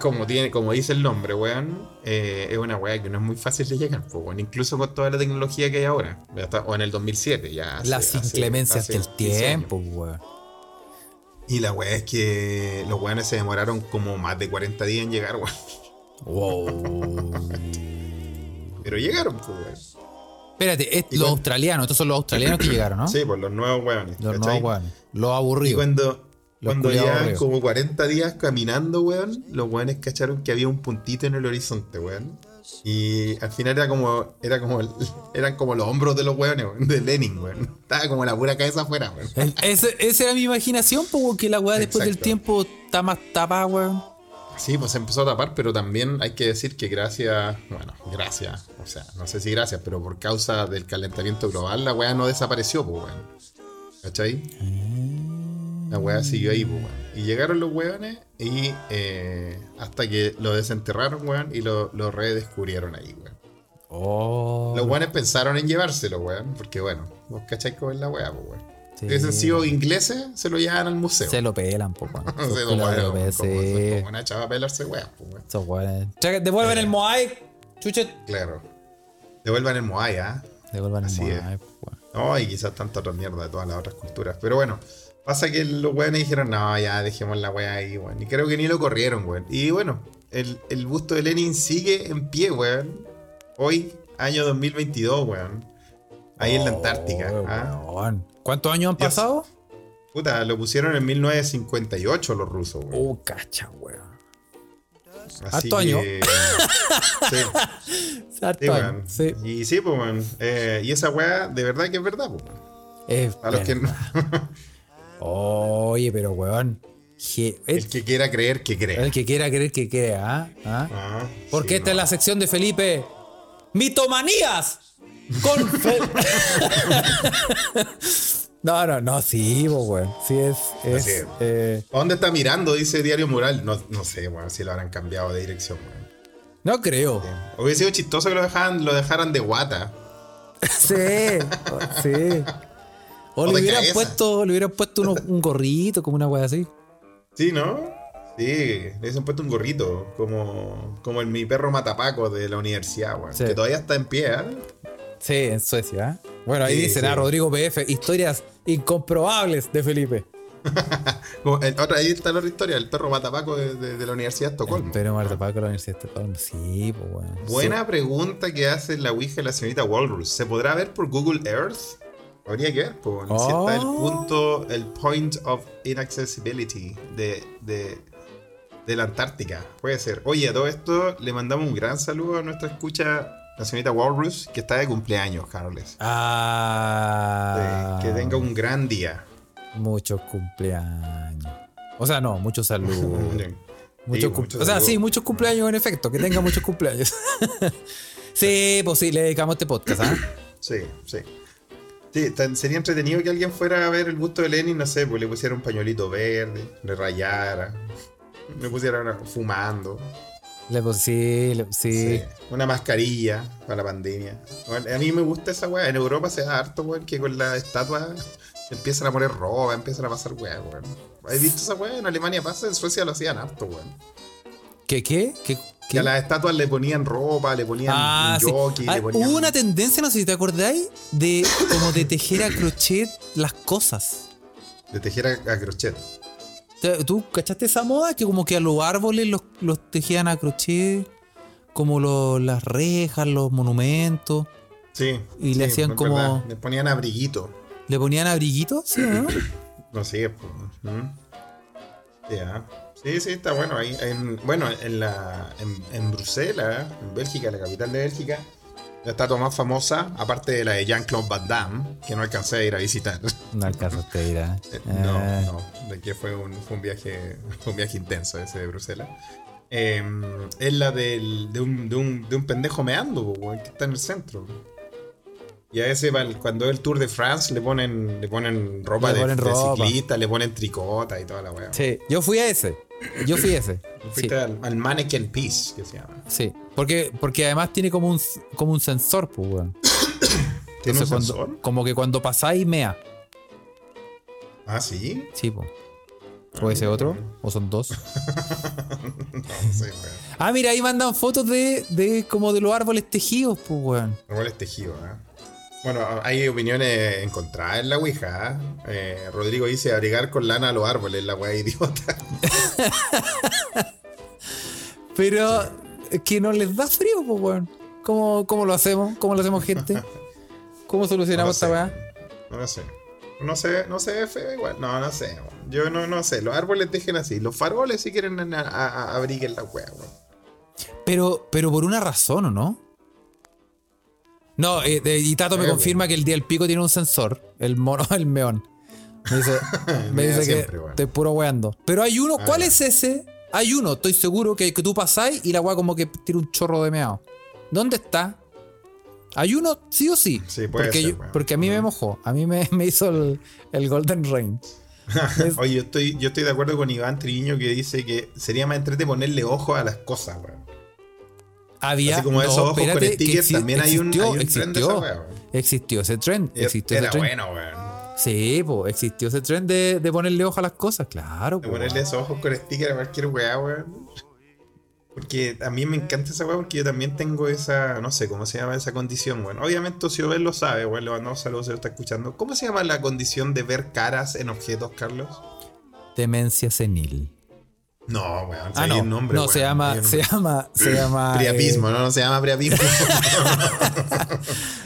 como, tiene, como dice el nombre, weón, eh, es una weá que no es muy fácil de llegar, pues, weón, incluso con toda la tecnología que hay ahora, o en el 2007, ya. hace- Las inclemencias hace del 15 años. tiempo, weón. Y la weá es que los weones se demoraron como más de 40 días en llegar, weón. Wow. [laughs] Pero llegaron, pues, weón. Espérate, es los australianos, estos son los australianos que llegaron, ¿no? Sí, pues los nuevos weones. Los ¿cachai? nuevos weones. Los Y aburridos. cuando, Los cuando aburridos. como 40 días caminando, weón, los weones cacharon que había un puntito en el horizonte, weón. Y al final era como, era como, [laughs] eran como los hombros de los weones, weón, de Lenin, weón. Estaba como la pura cabeza afuera, weón. Ese- esa era mi imaginación, pues, weón, que la weá después del tiempo está más tapada, weón. Sí, pues se empezó a tapar, pero también hay que decir que gracias, bueno, gracias, o sea, no sé si gracias, pero por causa del calentamiento global, la weá no desapareció, pues, weón. ¿Cachai? La weá siguió ahí, pues, weón. Y llegaron los weones y eh, hasta que lo desenterraron, weón, y lo, lo redescubrieron ahí, weón. Oh. Los weones pensaron en llevárselo, weón, porque bueno, vos cachai cómo es la weá, pues, weón. Sí. Hubiesen sido ingleses, se lo llevaban al museo. Se lo pelan, pues, weón. [laughs] Culiados como, lo como, pelan, como una chava a pelarse pues, weón. Esos weones. Checa- Devuelven el Moai. Chuchet. Claro. Devuelvan el Moai, ¿ah? Devuelvan el Moai, es. pues, weón. No, y quizás tanta otra mierda de todas las otras culturas. Pero bueno, pasa que los weones dijeron, no, ya dejemos la weá ahí, weón. Y creo que ni lo corrieron, weón. Y bueno, el, el busto de Lenin sigue en pie, weón. Hoy, año 2022, weón. Ahí en la Antártica. Oh, ¿ah? ¿Cuántos años han Dios. pasado? Puta, lo pusieron en 1958 los rusos, weón. Oh, cacha, weón. Harto año. que- [laughs] sí, [laughs] sí, weón. sí. Y sí, pues, weón. Eh, y esa weá, de verdad que es verdad, pues, weón. A los que no-. [laughs] Oye, pero weón. je- el El, que quiera creer, que crea. el que quiera creer que crea, ¿ah? ¿Ah? Ah, Porque sí, esta es la sección de Felipe. ¡Mitomanías! Con [laughs] No, no, no, sí, weón. Sí es. es eh, ¿A dónde está mirando? Dice Diario Mural. No, no sé, weón, si lo habrán cambiado de dirección, weón. no creo. Hubiera sido chistoso que lo dejaran, lo dejaran de guata. [laughs] Sí, sí. O, le de hubieran puesto, le hubieran puesto uno- un gorrito, como una wea así. Sí, ¿no? Sí, le hubiesen puesto un gorrito, como, como el mi perro matapaco de la universidad, weón. Sí. Que todavía está en pie, ¿eh? Sí, en Suecia. ¿eh? Bueno, ahí Sí, dicen sí. a Rodrigo PF, historias incomprobables de Felipe. [laughs] Como el- otra, ahí está la otra historia, el perro matapaco de, de- de la Universidad de Estocolmo. Pero Marta Paco, la Universidad de Estocolmo. Sí, pues bueno. Buena pregunta que hace la Ouija de la señorita Walrus. ¿Se podrá ver por Google Earth? Habría que ver, pues, si está el Oh. punto, el point of inaccessibility de, de, de la Antártica. Puede ser. Oye, a todo esto le mandamos un gran saludo a nuestra escucha, la señorita Walrus, que está de cumpleaños, Carles. Ah. Sí, que tenga un gran día. Muchos cumpleaños. O sea, no, muchos saludos. [laughs] Sí, Muchos cum- muchos o sea, sí, muchos cumpleaños en efecto, que tenga muchos cumpleaños. [laughs] sí, pues sí, le dedicamos este podcast, ¿ah? Sí, sí. Sí, tan- sería entretenido que alguien fuera a ver el busto de Lenin, no sé, pues le pusiera un pañuelito verde, le rayara, le pusiera fumando. Le sí, le- sí. Sí. Una mascarilla para la pandemia. Bueno, a mí me gusta esa weá. En Europa se da harto, weón, que con la estatua empiezan a poner ropa, empiezan a pasar weá, weón. ¿Has visto esa weá? En Alemania pasa, en Suecia lo hacían harto, weón. ¿Qué, qué? ¿Qué? Que qué? a las estatuas le ponían ropa, le ponían Ah, un sí. jockey, Ah, le ponían. Hubo una tendencia, no sé si te acordáis, de como de tejer a crochet las cosas. De tejer a, a crochet. ¿Te- ¿Tú cachaste esa moda? Que como que a los árboles los, los tejían a crochet, como lo- las rejas, los monumentos. Sí. Y le hacían como- verdad. Le ponían abriguito. ¿Le ponían abriguitos? Sí, ¿no? [laughs] No sé, pues. Ya. Sí, sí, está bueno. Ahí, en, bueno, en la en, en Bruselas, en Bélgica, la capital de Bélgica, la estatua más famosa, aparte de la de Jean-Claude Van Damme, que no alcancé a ir a visitar. No alcanzaste a ir a... Eh, No, Ah. no, de que fue un, fue un viaje [laughs] fue un viaje intenso ese de Bruselas. Eh, es la del, de, un, de, un, de un pendejo meando, que está en el centro. Y a ese, cuando es el Tour de France, le ponen, le ponen ropa, Le de, ponen de ropa. ciclista, le ponen tricota y toda la weá. Sí, yo fui a ese. Yo fui ese. Sí, Fuiste al, al Mannequin Peace, que se llama. sí. Porque, porque además tiene como un, como un sensor, pues, weón. [coughs] ¿Tiene un Entonces, cuando- sensor? Como que cuando pasáis, mea. Ah, sí. Sí, pues. ¿O ese otro? ¿O son dos? [laughs] No, sé, weón. Ah, mira, ahí mandan fotos de, de como de los árboles tejidos, pues, weón. Igual es tejido, ¿eh? Bueno, hay opiniones encontradas en la Ouija. ¿eh? Eh, Rodrigo dice abrigar con lana a los árboles, la weá idiota. [laughs] Pero es que no les da frío, pues, weón. ¿Cómo, ¿Cómo lo hacemos? ¿Cómo lo hacemos, gente? [laughs] ¿Cómo solucionamos No esta weá? No lo sé. No sé, no se ve feo igual. No, no sé. weón. Yo no, no sé. Los árboles dejen así. Los faroles si quieren a, a- a- abriguen la weá, weón. Pero, pero por una razón, ¿o no? No, eh, eh, y Tato me confirma que el día del pico tiene un sensor. El mono, [laughs] el meón. Me dice, [laughs] me dice que weón. estoy puro weando. Pero hay uno, Ah, ¿cuál es ese? Hay uno, estoy seguro que, que tú pasáis y la weá como que tira un chorro de meado. ¿Dónde está? ¿Hay uno sí o sí? Sí, puede porque, ser, yo- porque a mí me mojó. A mí me, [laughs] me hizo el, el Golden Rain. Oye, yo estoy, yo estoy de acuerdo con Iván Triviño que dice que sería más entrete ponerle ojo a las cosas, weón. Había. Así como esos ojos con stickers, también hay un- existió, hay un trend de existió, esa. Existió ese trend. Existió Era ese trend. bueno, weón. Sí, pues existió ese trend de, de ponerle ojo a las cosas, claro. De po. ponerle esos ojos con sticker a cualquier weá, weón. Porque a mí me encanta esa weá porque yo también tengo esa, no sé cómo se llama esa condición, weón. Obviamente si él lo sabe, weón, le mandamos saludos si lo está escuchando. ¿Cómo se llama la condición de ver caras en objetos, Carlos? Demencia senil. No, weón. Ah, no. un nombre, no, weón, se llama, se llama, [laughs] se llama. eh, Priapismo, no, no se llama priapismo. [laughs]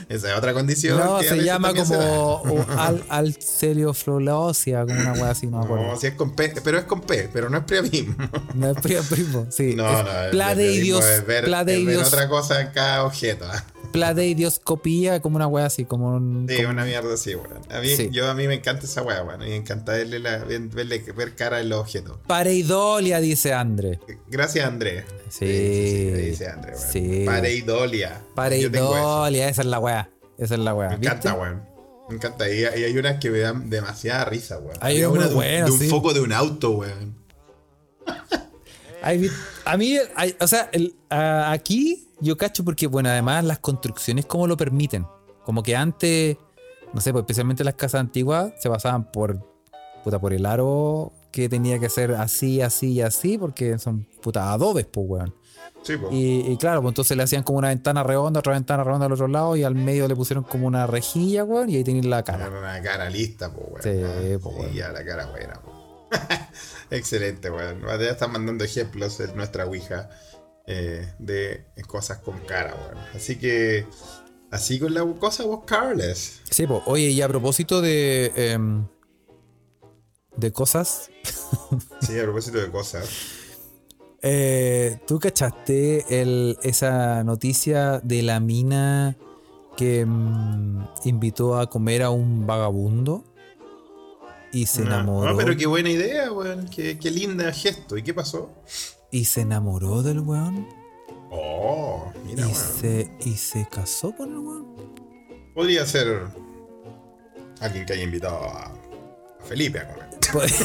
Esa es otra condición. no, se llama también se como o [laughs] al, alcerioflorosia, como una wea así, no me acuerdo. No, si es con P, pero es con P, pero no es priapismo. No es primo, sí. No, es no, priapismo es ver, es ver otra cosa en cada objeto. Pladeidioscopía, como una wea así, como un. Sí, como- una mierda así, weón. A mí, Sí. yo, a mí me encanta esa weá, weón. Y me encanta verle, la- ver- verle ver cara en los objetos. Pareidolia, dice André. Gracias, Andrés. Sí. dice Andrés, weón. Sí. Pareidolia. Pareidolia, esa es la wea. Esa es la wea. Me encanta, weón. Me encanta. Y, hay unas que me dan demasiada risa, weón. Hay una de de un sí. foco de un auto, weón. A mí, o sea, el- aquí yo cacho porque, bueno, además las construcciones como lo permiten. Como que antes, no sé, pues especialmente las casas antiguas se basaban por, puta, por el aro que tenía que ser así, así y así, porque son puta adobes, pues, weón. Sí, po. Y, y claro, pues entonces le hacían como una ventana redonda, otra ventana redonda al otro lado y al medio le pusieron como una rejilla, weón, y ahí tenían la cara. Era una cara lista, po, weón. Sí, Ah, sí, weón. ya la cara buena, po. [laughs] Excelente, weón. Ya están mandando ejemplos en nuestra Ouija eh, de cosas con cara, weón. Así que, así con la cosa vos, Carles. Sí, pues, oye, y a propósito de. em, de cosas. [laughs] Sí, a propósito de cosas. Eh, ¿Tú cachaste el, esa noticia de la mina que mm, invitó a comer a un vagabundo y se No, enamoró? no, pero qué buena idea, weón. Qué, qué linda gesto. ¿Y qué pasó? Y se enamoró del weón Oh, mira, y, weón. se, y se casó con el weón. Podría ser alguien que haya invitado a Felipe a comer. [laughs] Pues, [laughs]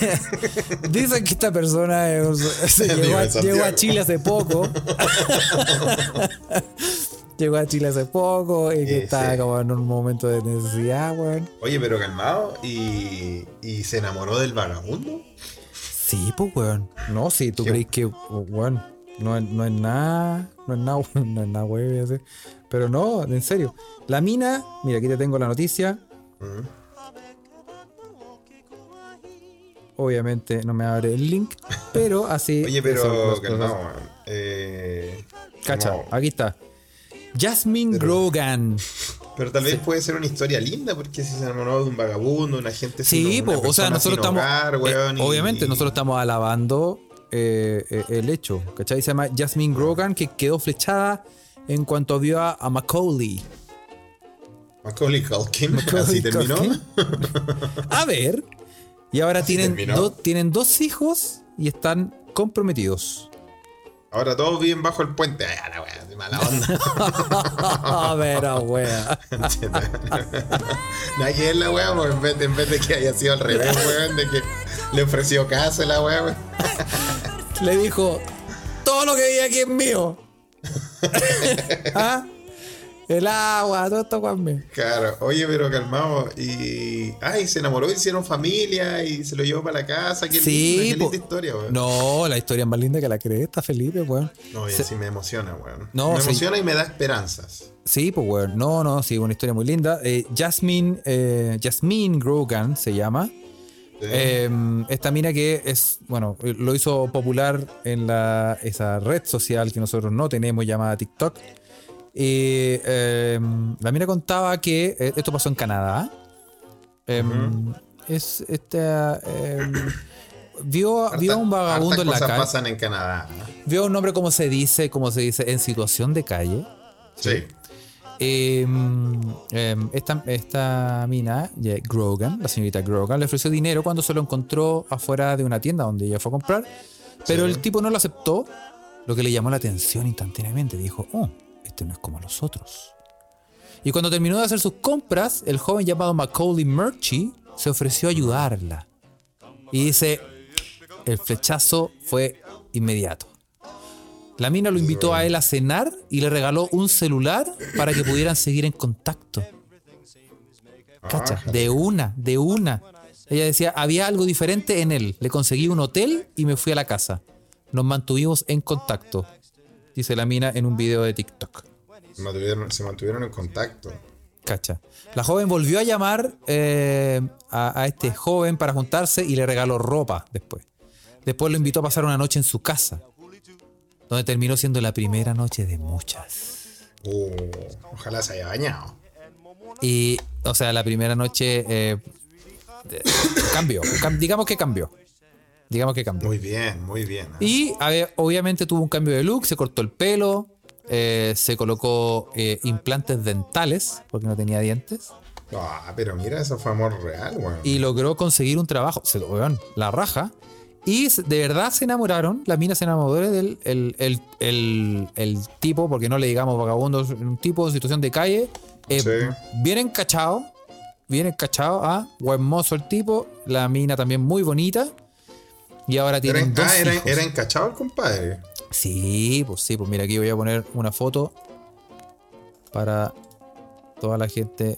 dicen que esta persona eh, llegó, a, llegó Chile hace poco. [laughs] llegó a Chile hace poco y que Sí, está sí. como en un momento de necesidad, weón. Oye, pero calmado. ¿Y, y se enamoró del vagabundo? Sí, pues, weón. No, si tú Qué- crees que, weón, no, es- no es nada, no es nada, [laughs] no es nada, weón. Pero no, en serio. La mina, mira, aquí te tengo la noticia. Mm. Obviamente no me abre el link, pero así. [laughs] Oye, pero cosas. weón. Eh, Cacha, aquí está. Jasmine Grogan. [laughs] Pero tal vez puede ser una historia linda, porque si se enamoró de un vagabundo, una gente sin Sí, una po, o sea, nosotros estamos. hogar, eh, y- obviamente, nosotros estamos alabando eh, eh, el hecho. ¿Cachai? Se llama Jasmine Grogan, que quedó flechada en cuanto vio a, a Macaulay. Macaulay Culkin, [laughs] Macaulay así terminó. A ver. Y ahora tienen, terminó. do- tienen dos hijos y están comprometidos. Ahora todos viven bajo el puente. Ay, a la de mala onda. A ver, ah, wea. Nada que ver la pues, en vez, de, en vez de que haya sido al revés, weón, de que le ofreció casa a la weá, weón. Le dijo: Todo lo que vi aquí es mío. [laughs] ¿Ah? El agua, todo esto es mío. Claro, oye, pero calmado. Y. Ay, se enamoró, hicieron familia y se lo llevó para la casa. Qué Sí, linda, qué linda historia, weón. No, la historia es más linda que la cresta, Felipe, weón. No, y Se- así me emociona, weón. No, me sí. emociona y me da esperanzas. Sí, pues, weón. No, no, sí, una historia muy linda. Eh, Jasmine, eh, Jasmine Grogan se llama. Sí. Eh, esta mina que es, bueno, lo hizo popular en la, esa red social que nosotros no tenemos llamada TikTok. Y eh, la mina contaba que eh, esto pasó en Canadá. Eh, Es esta. eh, vio, vio a un vagabundo en la cosas calle. pasan en Canadá. ¿no? Vio a un hombre, como se dice, como se dice, en situación de calle. Sí. Eh, eh, esta, esta mina, eh, Grogan, la señorita Grogan, le ofreció dinero cuando se lo encontró afuera de una tienda donde ella fue a comprar. Pero Sí. el tipo no lo aceptó, lo que le llamó la atención instantáneamente. Dijo, oh, este no es como los otros. Y cuando terminó de hacer sus compras, el joven llamado Macaulay Murchie se ofreció a ayudarla. Y dice, el flechazo fue inmediato. La mina lo invitó a él a cenar y le regaló un celular para que pudieran seguir en contacto. Cacha, de una, de una. Ella decía, había algo diferente en él. Le conseguí un hotel y me fui a la casa. Nos mantuvimos en contacto. Dice la mina en un video de TikTok. Se mantuvieron, se mantuvieron en contacto. Cacha. La joven volvió a llamar eh, a, a este joven para juntarse y le regaló ropa después. Después lo invitó a pasar una noche en su casa, donde terminó siendo la primera noche de muchas. Uh, ojalá se haya bañado. Y, o sea, la primera noche eh, [coughs] cambió. Cam- digamos que cambió. Digamos que cambió. Muy bien, muy bien. ¿eh? Y a ver, obviamente tuvo un cambio de look, se cortó el pelo, eh, se colocó eh, implantes dentales, porque no tenía dientes. Ah, pero mira, eso fue amor real, weón. y logró conseguir un trabajo. Se lo weón, la raja. Y de verdad se enamoraron. La mina se enamoró del el, el- el- el tipo, porque no le digamos vagabundo, un tipo en situación de calle. eh, Sí. Bien encachado. Bien encachado. Ah, buen mozo el tipo. La mina también muy bonita. Y ahora Era, tienen dos ah, era, hijos. era encachado el compadre. Sí, pues sí, pues mira, aquí voy a poner una foto para toda la gente,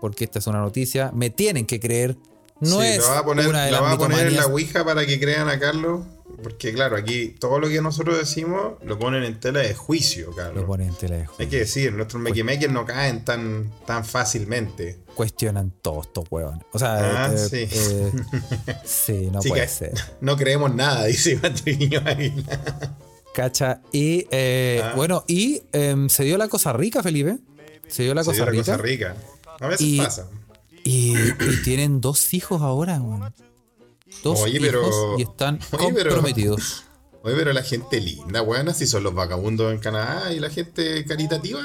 porque esta es una noticia. Me tienen que creer. No Sí, es la va a poner, una de la las va a poner en la Ouija para que crean a Carlos. Porque claro, aquí todo lo que nosotros decimos lo ponen en tela de juicio, Carlos. Lo ponen en tela de juego. Hay que decir, nuestros mequimeques no caen tan, tan fácilmente. Cuestionan todos estos huevones. O sea, Ah, eh, sí. eh, [laughs] sí, no Así puede ser. no creemos nada, [laughs] dice Patriño Águila. Cacha. Y eh, Ah. bueno, y em, se dio la cosa rica, Felipe. Se dio la, Se cosa, dio la rica, cosa rica. A veces Y- pasa. Y, y tienen dos hijos ahora, weón. Dos Oye, hijos pero- y están [laughs] oye, pero- comprometidos. Oye, pero la gente linda, weón, así son los vagabundos en Canadá y la gente caritativa.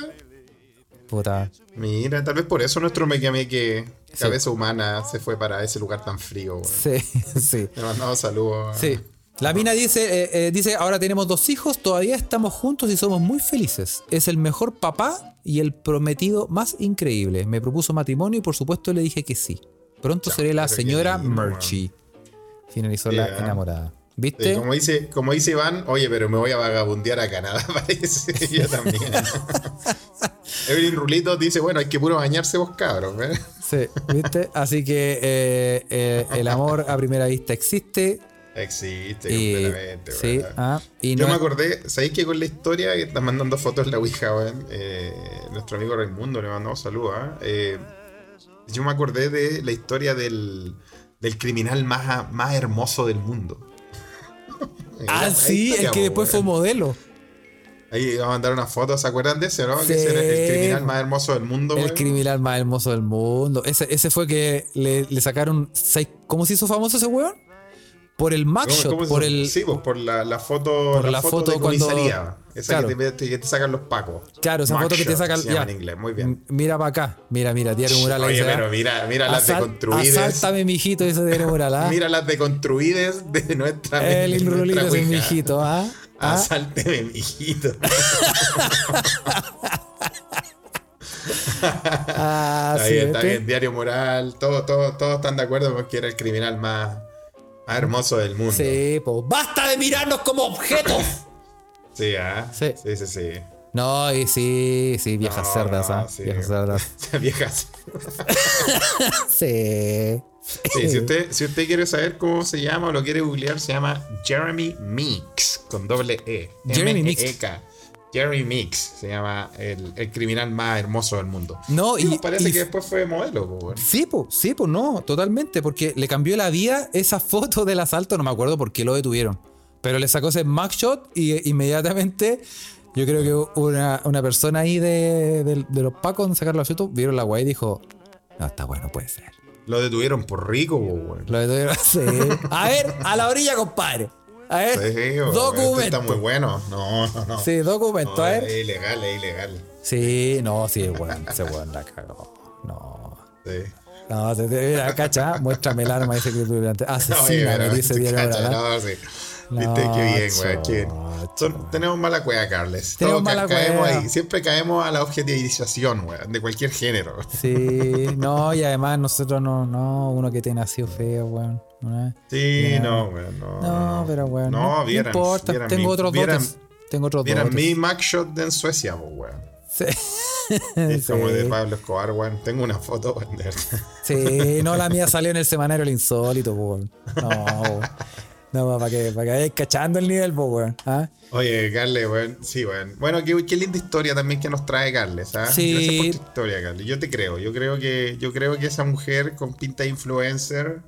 Puta. Mira, tal vez por eso nuestro mequimeque Sí. cabeza humana se fue para ese lugar tan frío, weón. Sí, [laughs] sí. Le mandamos saludos. Sí. La mina dice, eh, eh, dice, ahora tenemos dos hijos, todavía estamos juntos y somos muy felices. Es el mejor papá y el prometido más increíble. Me propuso matrimonio y por supuesto le dije que sí. Pronto seré la señora Murchie. Finalizó la enamorada. ¿Viste? como, dice, como dice Iván, oye, pero me voy a vagabundear a Canadá, [laughs] parece. Yo también. [laughs] Evelyn Rulito dice, bueno, hay que puro bañarse vos, cabros. ¿eh? Sí, ¿viste? Así que eh, eh, el amor a primera vista existe. Existe, completamente. Sí, ah, y Yo me acordé, ¿sabéis que con la historia que está mandando fotos la Ouija, nuestro amigo Raimundo le mandamos saludos, ¿ah? yo me acordé de la historia del, del criminal más, más hermoso del mundo. [laughs] ah, sí, el que después fue modelo. Ahí vamos a mandar una foto, ¿se acuerdan de ese, no? Que ese era el criminal más hermoso del mundo. El criminal más hermoso del mundo. Ese, ese fue que le, le sacaron ¿Cómo se hizo famoso ese weón? Por el mugshot, por el. Sí, pues por la, la foto. Por la, foto, de comisaría. Esa que, te, que, te, sacan los pacos. Claro, esa foto que te sacan. Ya. en inglés, muy bien. Mira para acá. Mira, mira, diario mural. Oye, pero mira, mira las deconstruidas. Asáltame, mijito, ese diario mural. ¿ah? [laughs] mira las deconstruidas de nuestra. El inrulito es mijito, ¿ah? ¿Ah? Asálteme, mijito. [laughs] [laughs] ah, está bien, está bien. Diario Moral, todos todo, todo están de acuerdo con que era el criminal más, más hermoso del mundo. Sí, pues basta de mirarnos como objetos. [coughs] sí, ¿ah? Sí. sí, sí, sí. No, y sí, sí, viejas cerdas, ¿ah? Viejas cerdas. [laughs] viejas. [laughs] sí. Sí, si usted, si usted quiere saber cómo se llama o lo quiere googlear, se llama Jeremy Meeks, con doble E. Jeremy Meeks. Jeremy Meeks se llama el, criminal más hermoso del mundo. No, y, parece que después fue modelo. Pues, sí, pues, sí, pues no, totalmente, porque le cambió la vida esa foto del asalto, no me acuerdo por qué lo detuvieron, pero le sacó ese mugshot y inmediatamente yo creo que una, una persona ahí de, los pacos en sacar la foto vieron la guay y dijo, no, está bueno, puede ser. Lo detuvieron por rico, pues, Lo detuvieron, [laughs] sí. A ver, a la orilla, compadre. A ver, sí, documento. Este está muy bueno. No, no, no. Sí, documento, no. Es ilegal, es ilegal. Sí, no, sí, es bueno. [laughs] Ese weón la cagó. No. Sí. No, te, mira, cacha, muéstrame el arma, dice que tú [laughs] Asesina, me dice [laughs] Diego No, sí. Viste, qué bien, güey. Qué bien. tenemos mala cueva, Carles. Todos caemos ahí. Siempre caemos a la objetivización, güey, de cualquier género. Sí, no, y además nosotros no, no, uno que te nació feo, güey. Sí, no, güey, no. No, pero güey. No, no, importa. tengo otros dotes. Tengo otros vieran dotes. mi Maxshot de en Suecia, güey. Sí. [laughs] Es como de Pablo Escobar, weón. Tengo una foto vender. Sí, no, la mía salió en el semanario El Insólito, weón. No, [laughs] no, para que, para que vayáis cachando el nivel, weón. ¿Ah? Oye, Carles, weón. Sí, weón. Bueno, qué, qué, linda historia también que nos trae Carles, ¿ah? Sí. Gracias por tu historia, Carles. Yo te creo. Yo creo que, yo creo que esa mujer con pinta de influencer,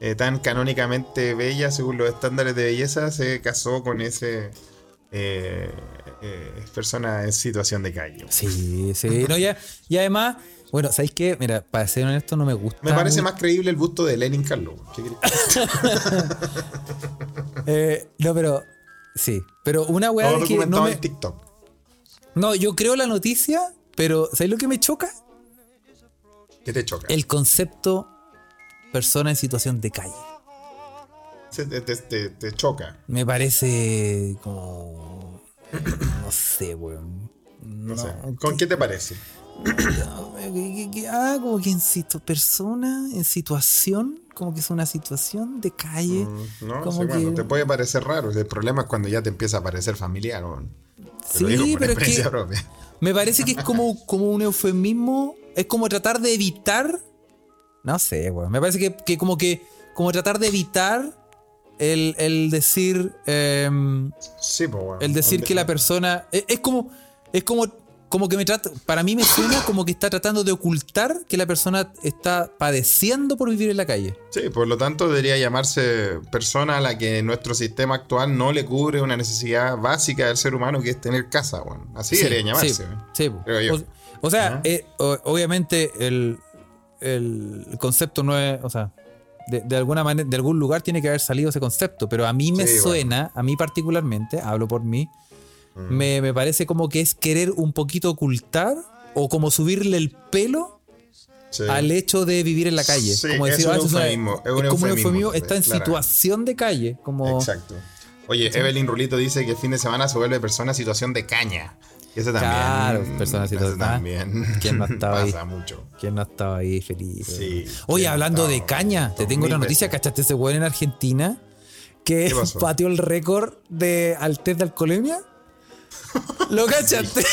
eh, tan canónicamente bella, según los estándares de belleza, se casó con ese. Eh, eh, persona en situación de calle. Sí, sí. No, ya, y además, bueno, ¿sabéis qué? Mira, para ser honesto, no me gusta. Me parece más creíble el busto de Lenin Carlos. [laughs] eh, no, pero. Sí. Pero una weá de que. No, me... en TikTok. no, yo creo la noticia, pero ¿sabéis lo que me choca? ¿Qué te choca? El concepto persona en situación de calle. Te, te, te, choca. Me parece como. No sé, weón. No, sé. ¿Con qué te parece? [coughs] ah, como que insisto, persona en situación, como que es una situación de calle. Mm, no, como que... bueno, te puede parecer raro. El problema es cuando ya te empieza a parecer familiar. sí, pero es que [laughs] me parece que es como, como un eufemismo. Es como tratar de evitar. No sé, weón. Me parece que, que, como que. Como tratar de evitar el, el decir. Em, sí, pues, bueno. El decir que la persona. Es, es como. Es como como que me trata, para mí me suena como que está tratando de ocultar que la persona está padeciendo por vivir en la calle. Sí, por lo tanto debería llamarse persona a la que nuestro sistema actual no le cubre una necesidad básica del ser humano que es tener casa, bueno. Así debería llamarse. Sí, O, sea, eh, obviamente el, concepto no es, o sea, de, alguna manera, de algún lugar tiene que haber salido ese concepto, pero a mí me suena, a mí particularmente, hablo por mí, Mm. Me, parece como que es querer un poquito ocultar o como subirle el pelo al hecho de vivir en la calle. como decir, es, un eufemismo, es, como un eufemismo, está en situación de calle. Como... Exacto. Oye, Evelyn Rulito dice que el fin de semana se vuelve persona en situación de caña. Ese también. Claro, personas y ese todo. también. ¿Quién no [laughs] estaba ahí? Pasa mucho. ¿Quién no estaba ahí feliz? Sí. Oye, ¿Quién no hablando de caña, te tengo una noticia. veces. ¿Cachaste ese weón en Argentina? Que pateó [laughs] el récord de al test de alcoholemia. ¿Lo cachaste?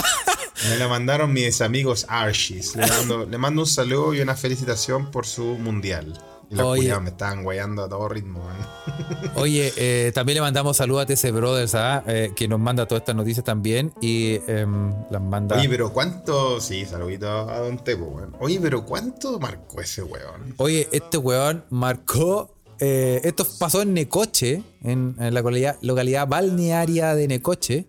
[laughs] Me la mandaron mis amigos Arshis. Le mando, le mando un saludo y una felicitación por su mundial. Y los Oye. me estaban guayando a todo ritmo. man. [laughs] Oye, eh, también le mandamos saludos a TC Brothers, ¿ah? Eh, que nos manda todas estas noticias también y em, las manda. Oye, pero ¿cuánto? Sí, saludito a Don Tepo, weón. Oye, pero ¿cuánto marcó ese weón? Oye, este weón marcó. Eh, esto pasó en Necoche, en, en la localidad, localidad balnearia de Necoche.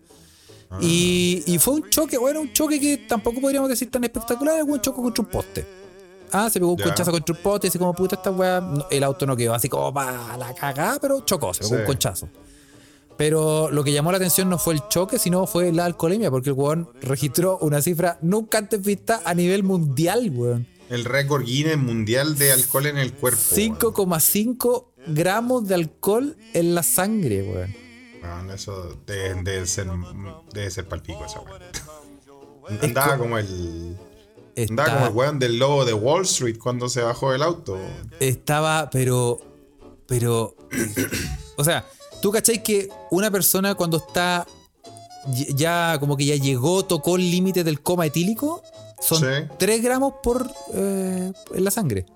Ah. Y, y fue un choque, bueno, un choque que tampoco podríamos decir tan espectacular, es un choque contra un poste. Ah, se pegó un conchazo contra un poste, así como puta esta weá. no, el auto no quedó así como para la cagada, pero chocó, se pegó Sí. un conchazo. Pero lo que llamó la atención no fue el choque, sino fue la alcoholemia, porque el weón registró una cifra nunca antes vista a nivel mundial, weón. El récord Guinness mundial de alcohol en el cuerpo. weón. 5,5 gramos de alcohol en la sangre, weón. Weón, eso debe, debe ser, debe ser palpico esa weón. [laughs] Andaba como el. Andaba como el Está- weón del lobo de Wall Street cuando se bajó del auto. estaba, pero. Pero. [coughs] o sea, tú cachai que una persona cuando está. Ya, como que ya llegó, tocó el límite del coma etílico, son Sí. 3 gramos por. eh, en la sangre.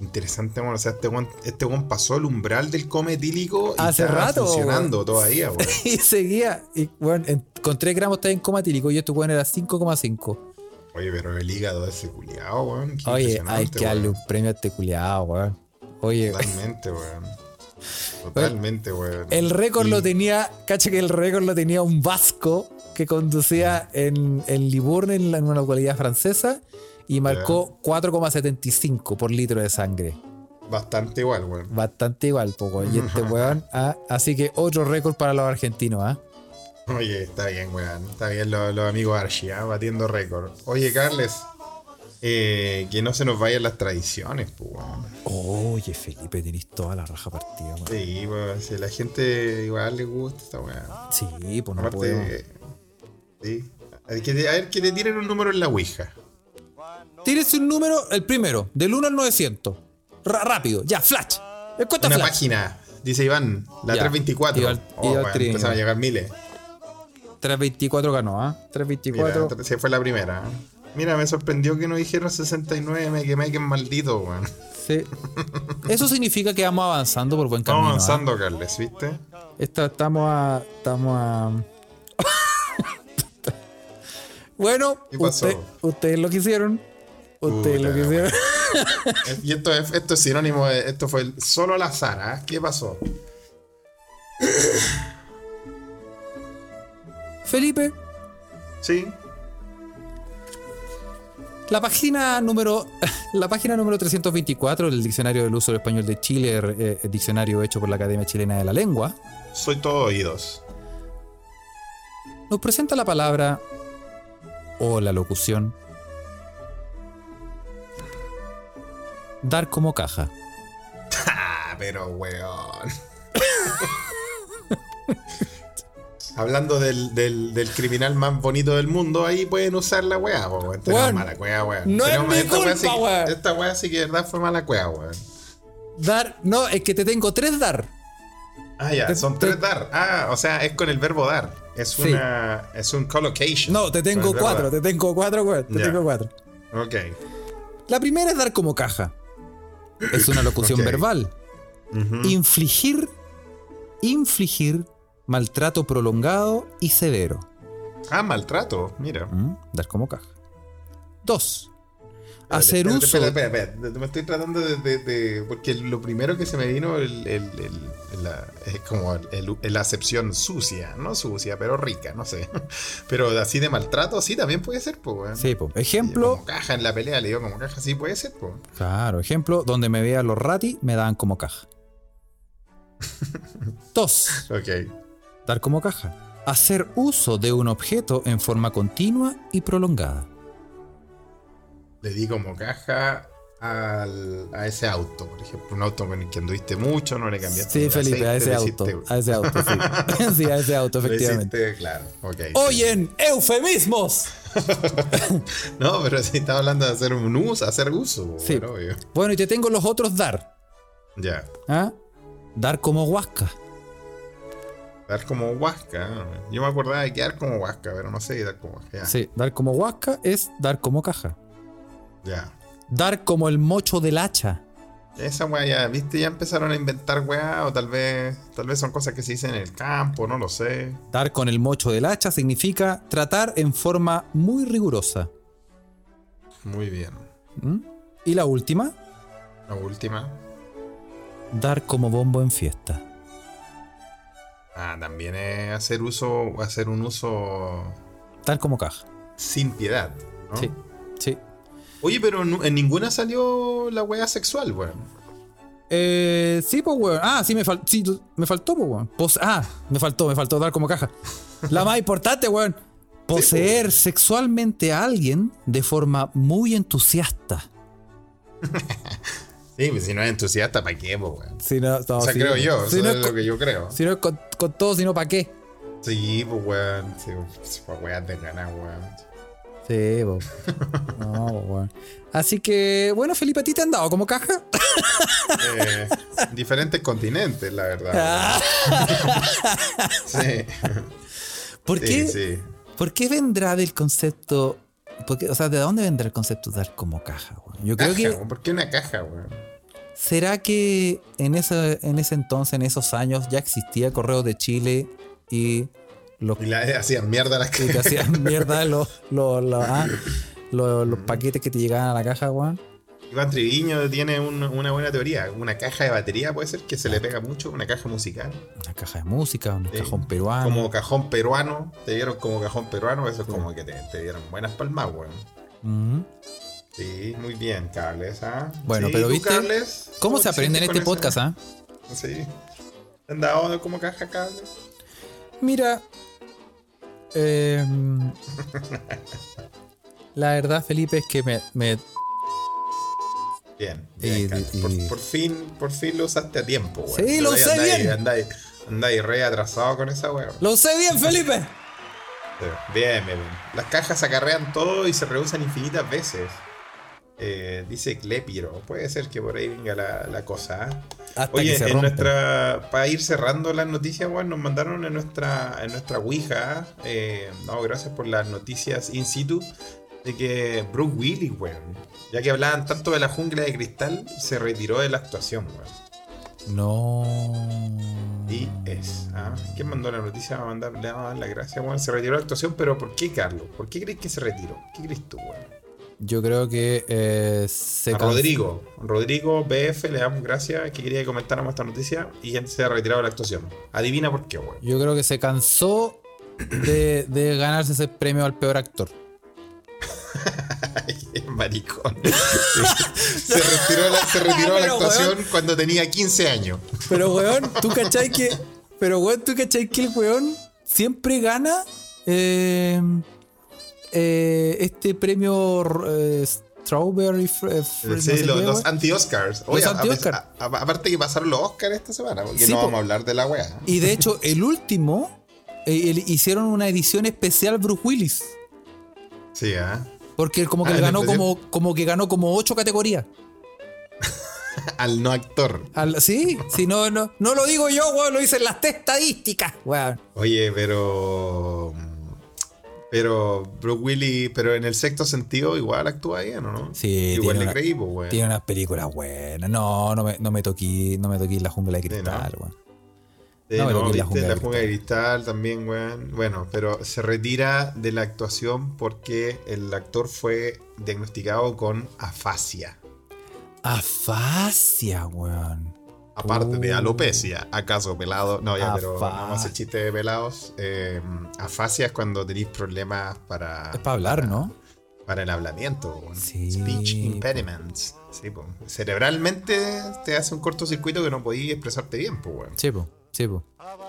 Interesante, weón. O sea, este weón, este weón pasó el umbral del coma etílico y Hace estaba rato, funcionando [laughs] todavía, weón. y seguía. Y, bueno, en- con 3 gramos está en coma etílico y este weón era 5,5. Oye, pero el hígado ese culiado, weón. Oye, hay que darle un premio a este culiado, weón. Oye, Totalmente, weón. Totalmente, weón. El récord Y- lo tenía, cacha que el récord lo tenía un vasco que conducía en, en Liburne, en, la- en una localidad francesa, y marcó 4,75 por litro de sangre. Bastante igual, weón. Bastante igual, poco. Y este [laughs] weón, ah, así que otro récord para los argentinos, ¿ah? Oye, está bien, weón. Está bien los, los amigos Archie, ¿ah? batiendo récord. Oye, Carles, eh, que no se nos vayan las tradiciones, pues, weón. Oye, Felipe, tenés toda la raja partida, weón. Sí, weón. Si la gente igual le gusta esta weá. Sí, pues no. Aparte, sí. A ver, que te tiren un número en la Ouija. Tírese un número, el primero, del 1 al 900. Ra- rápido, ya, flash. Una flash. página, dice Iván, la Ya. 324. Y al- oh, al empezaron a llegar miles. 324 ganó, ¿ah? Mira, 324. se fue la primera. Mira, me sorprendió que no dijeron 69, me quemé que es maldito, weón. Sí. Eso significa que vamos avanzando por buen camino. Estamos ¿ah? avanzando, Carles, ¿viste? Esta- estamos a. Estamos a. bueno, ustedes lo que hicieron. Ustedes lo que hicieron. Y esto es, esto es sinónimo de. Esto fue el- solo al azar, ¿ah? ¿Qué pasó? [coughs] Felipe, Sí. la página número. [laughs] La página número 324 del Diccionario del Uso del Español de Chile, eh, el diccionario hecho por la Academia Chilena de la Lengua, Soy todo oídos. nos presenta la palabra o la locución dar como caja. Ah, pero weón. Hablando del, del, del criminal más bonito del mundo, ahí pueden usar la weá, weón. Mala no es mi esta weá sí que- weón. Esta weá sí que de verdad fue mala weá, weón. Dar, no, es que te tengo tres dar. Ah, ya, Te- son te- tres dar. Ah, o sea, es con el verbo dar. Es Sí. una. Es un collocation. No, te tengo cuatro, te tengo cuatro, weón. Te Ya. tengo cuatro. Ok. La primera es dar como caja. Es una locución [laughs] verbal. Infligir, infligir maltrato prolongado y severo. Ah, maltrato, mira. ¿Mm? Dar como caja. Dos. Espérate, Hacer espérate, uso. Espera. Me estoy tratando de. de- de- porque lo primero que se me vino el, el- el- la- es como la acepción sucia, no sucia, pero rica, no sé. [laughs] Pero así de maltrato, sí, también puede ser, pues. Sí, Ejemplo. Como caja en la pelea, le digo como caja, sí puede ser, pues. Claro, ejemplo, donde me vean los ratis, me dan como caja. [laughs] Dos. Ok. Dar como caja. Hacer uso de un objeto en forma continua y prolongada. Le di como caja al, a ese auto, por ejemplo. Un auto con el que anduviste mucho, no le cambiaste. Sí, el Felipe, a ese aceite, auto. hiciste- A ese auto, sí. [laughs] sí, a ese auto, efectivamente. hiciste, claro, ok. Oyen, eufemismos. [laughs] No, pero si estaba hablando de hacer un uso, hacer uso. Sí. bueno, obvio. Bueno, y te tengo los otros dar. Ya. ¿Ah? Dar como huasca. Dar como huasca. ¿no? Yo me acordaba de quedar como huasca, pero no sé dar como huasca. Sí, dar como huasca es dar como caja. Ya. Dar como el mocho del hacha. Esa weá ya, viste, ya empezaron a inventar weá, o tal vez, tal vez son cosas que se dicen en el campo, no lo sé. Dar con el mocho del hacha significa tratar en forma muy rigurosa. Muy bien. ¿Mm? Y la última, La última. dar como bombo en fiesta. Ah, también es hacer uso, hacer un uso Dar como caja. sin piedad. ¿no? Sí. Oye, pero en ninguna salió la weá sexual, weón. Eh, sí, pues, weón. Ah, sí, me, fal- sí, me faltó, pues, weón. Pos- ah, me faltó, me faltó dar como caja. La más importante, weón. Poseer sexualmente a alguien de forma muy entusiasta. [laughs] Sí, pues si no es entusiasta, ¿para qué, po, weón? Si no, no, O sea, creo yo, Si eso no es es lo que yo creo. si no es con- con todo, sino para qué. Sí, pues weón. Sí, pues, pues, weá de ganas, weón. Sí. No. Así que, bueno, Felipe, ¿a ti te han dado como caja? Eh, diferentes continentes, la verdad. Ah. Sí, ¿Por sí, qué? sí. ¿Por qué vendrá del concepto? porque, o sea, ¿de dónde vendrá el concepto de dar como caja? Yo creo Caja, que. ¿Por qué una caja, weón? ¿Será que en ese, en ese entonces, en esos años, ya existía Correo de Chile y los Y la hacían mierda las y te cajas. hacían [laughs] mierda los, los, los, ah, los- paquetes que te llegaban a la caja, weón? Iván Triviño tiene un- una buena teoría. Una caja de batería puede ser que se le pega mucho, una caja musical. Una caja de música, un Sí. cajón peruano. Como cajón peruano. Te dieron como cajón peruano, eso es como que te, te dieron buenas palmas, weón. Ujú. Sí, muy bien, Carles. ¿ah? Bueno, Sí, pero ¿tú, ¿viste? Carles? ¿Cómo se aprende en este podcast, ah? Sí. ¿Te han dado como caja, Carles? Mira. Em, la verdad, Felipe, es que me, me- Bien, bien, Y- Por, por fin, por fin lo usaste a tiempo, weón. Sí, lo usé andáis- bien. Andáis, andáis re atrasado con esa weón. ¡Lo sé bien, Felipe! Bien, bien. Las cajas acarrean todo y se reusan infinitas veces. Eh, dice Clepiro. Puede ser que por ahí venga la, la cosa. ¿ah? Hasta Oye, que se en nuestra. Para ir cerrando las noticias, weón, nos mandaron en nuestra, en nuestra Ouija. eh, no, gracias por las noticias in situ. De que Bruce Willis, weón. Ya que hablaban tanto de la jungla de cristal, se retiró de la actuación, weón. No. Y es. ¿ah? ¿Quién mandó la noticia? Va a mandar, le vamos a dar las gracias, weón. Se retiró de la actuación, pero ¿por qué, Carlos? ¿Por qué crees que se retiró? ¿Qué crees tú, weón? Yo creo que eh, se A Rodrigo. Rodrigo BF, le damos gracias que quería que comentáramos esta noticia y ya se ha retirado de la actuación. Adivina por qué, weón. Yo creo que se cansó de, de ganarse ese premio al peor actor. [laughs] Maricón. Se retiró, la, se retiró de la Pero, actuación cuando tenía 15 años. Pero, weón, tú cachai que. Pero, weón, tú cachai que el weón siempre gana eh, eh, este premio eh, Strawberry. Fr- eh, Fr- no Sí, sé los, los anti-Oscars. Aparte que pasaron los Oscars esta semana, porque Sí, no po. vamos a hablar de la weá. Y de hecho, el [laughs] último. eh, el- hicieron una edición especial Bruce Willis. Sí, ¿ah? Porque como que Ah, ganó como, como que ganó como ocho categorías. [laughs] Al no actor. Al- sí, sí, no, no, no lo digo yo, weón, lo dicen las estadísticas, weón. Oye, pero. Pero Bruce Willis, pero en el sexto sentido igual actúa bien, ¿o no? Sí, Igual le una- creí, pues, weón. Tiene unas películas buenas. No, no me, no me toqué, no me toqué la jungla de cristal, weón. Sí, No, no, que la jungla la de jungla de cristal también, weón. Bueno, pero se retira de la actuación porque el actor fue diagnosticado con afasia. Afasia, weón. Aparte de Uh. alopecia, ¿acaso pelado? No, ya, pero vamos a hacer chiste de pelados. Eh, afasia es cuando tenéis problemas para, Es para hablar, ¿no? para el hablamiento. Sí, Speech po. impediments. Sí, po. Cerebralmente te hace un cortocircuito que no podías expresarte bien, pues, weón. Sí, po, sí, po.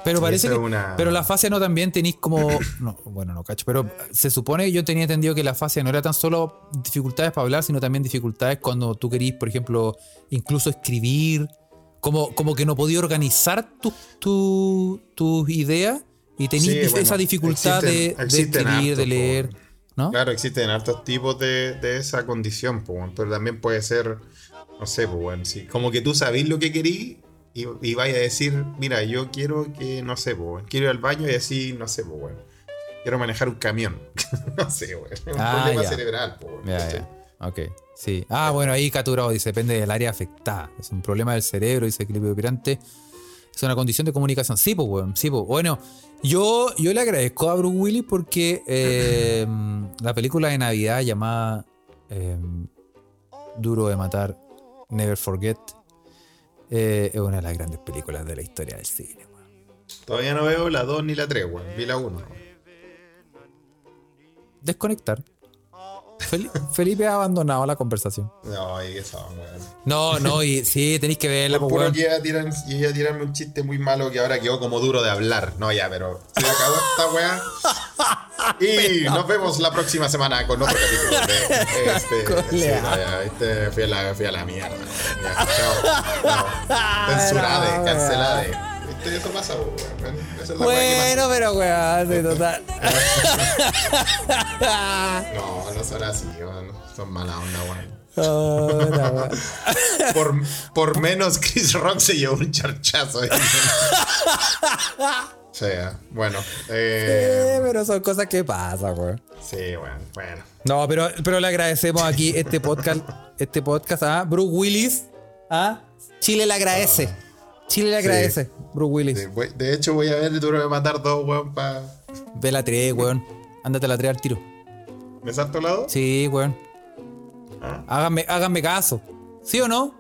Pero parece que. una- Pero la fascia no también tenéis como. [coughs] No, bueno, no cacho. Pero se supone que yo tenía entendido que la fascia no era tan solo dificultades para hablar, sino también dificultades cuando tú querís, por ejemplo, incluso escribir. Como, como que no podía organizar tus tu, tus ideas y tenías Sí, bueno, esa dificultad de- existen- de, escribir, hartos, de po, leer. ¿No? Claro, existen hartos tipos de, de esa condición, po, pero también puede ser, no sé, bueno, sí, como que tú sabés lo que querís y, y vaya a decir, mira, yo quiero que, no sé, bueno, quiero ir al baño y decir, no sé, bueno, quiero manejar un camión. [laughs] no sé, weón, es un Ah, problema ya. cerebral, bueno. Ok, sí. Ah, bueno, ahí Caturado dice, depende del área afectada. Es un problema del cerebro, dice equilibrio operante. Es una condición de comunicación. Sí, pues, weón. Sí, pues. Bueno, yo, yo le agradezco a Bruce Willis porque eh, [laughs] la película de Navidad llamada eh, Duro de Matar, Never Forget, eh, es una de las grandes películas de la historia del cine. weón. Todavía no veo la 2 ni la 3, weón, vi la 1. Desconectar. Fel- Felipe ha abandonado la conversación. No, ahí esa, weón. No, no, y [laughs] sí, tenéis que verla, Por pues, puro weón. que iba a, tirar, iba a tirarme un chiste muy malo que ahora quedó como duro de hablar. No, ya, pero se acabó esta weá. [laughs] Y nos vemos la próxima semana con otro capítulo de este. [laughs] Con sí, Lea. no, ya, este fui, a la, fui a la mierda. Ya, chao. chao. Censurade, cancelade. Este, eso pasa, weón. Esa es la weá que Bueno, pero weón, sí, total. pasa. No, no son así, weón. Son mala onda, weón. Oh, la weón. Por, por menos Chris Rock se llevó un charchazo. O sea, bueno. Eh, Eh, pero son cosas que pasan, weón. sí, bueno, bueno. No, pero, pero le agradecemos aquí este podcast, este podcast a Bruce Willis. A Chile le agradece. Chile le agradece, Bruce Willis. Sí, voy- de hecho, voy a ver Duro de Matar dos, weón, para. Ve la 3, weón. Ándate a la 3 al tiro. ¿Me salto al lado? Sí, weón. Ah. Háganme, háganme caso. ¿Sí o no?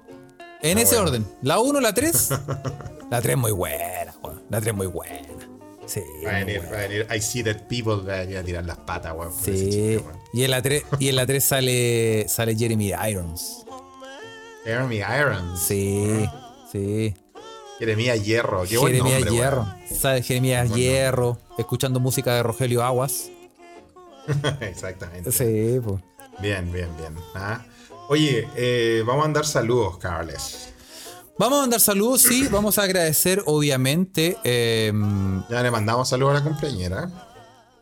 En ese bueno. orden. La 1, la 3. [laughs] La 3 muy buena, weón. La 3 muy buena. Sí. Va a venir, va a venir. I see that people va a venir a tirar las patas, weón. Sí. chiste, weón. Y en la 3, y en la 3 sale, sale Jeremy Irons. Jeremy Irons. Sí, sí. Jeremías Hierro. Qué buen Jeremías nombre, Hierro. Sale Jeremías Hierro. Escuchando música de Rogelio Aguas. [laughs] Exactamente. Sí, pues. Bien, bien, bien. Ah. Oye, eh, vamos a mandar saludos, Carles. Vamos a mandar saludos, sí. Vamos a agradecer, obviamente. eh, Ya le mandamos saludos a la compañera.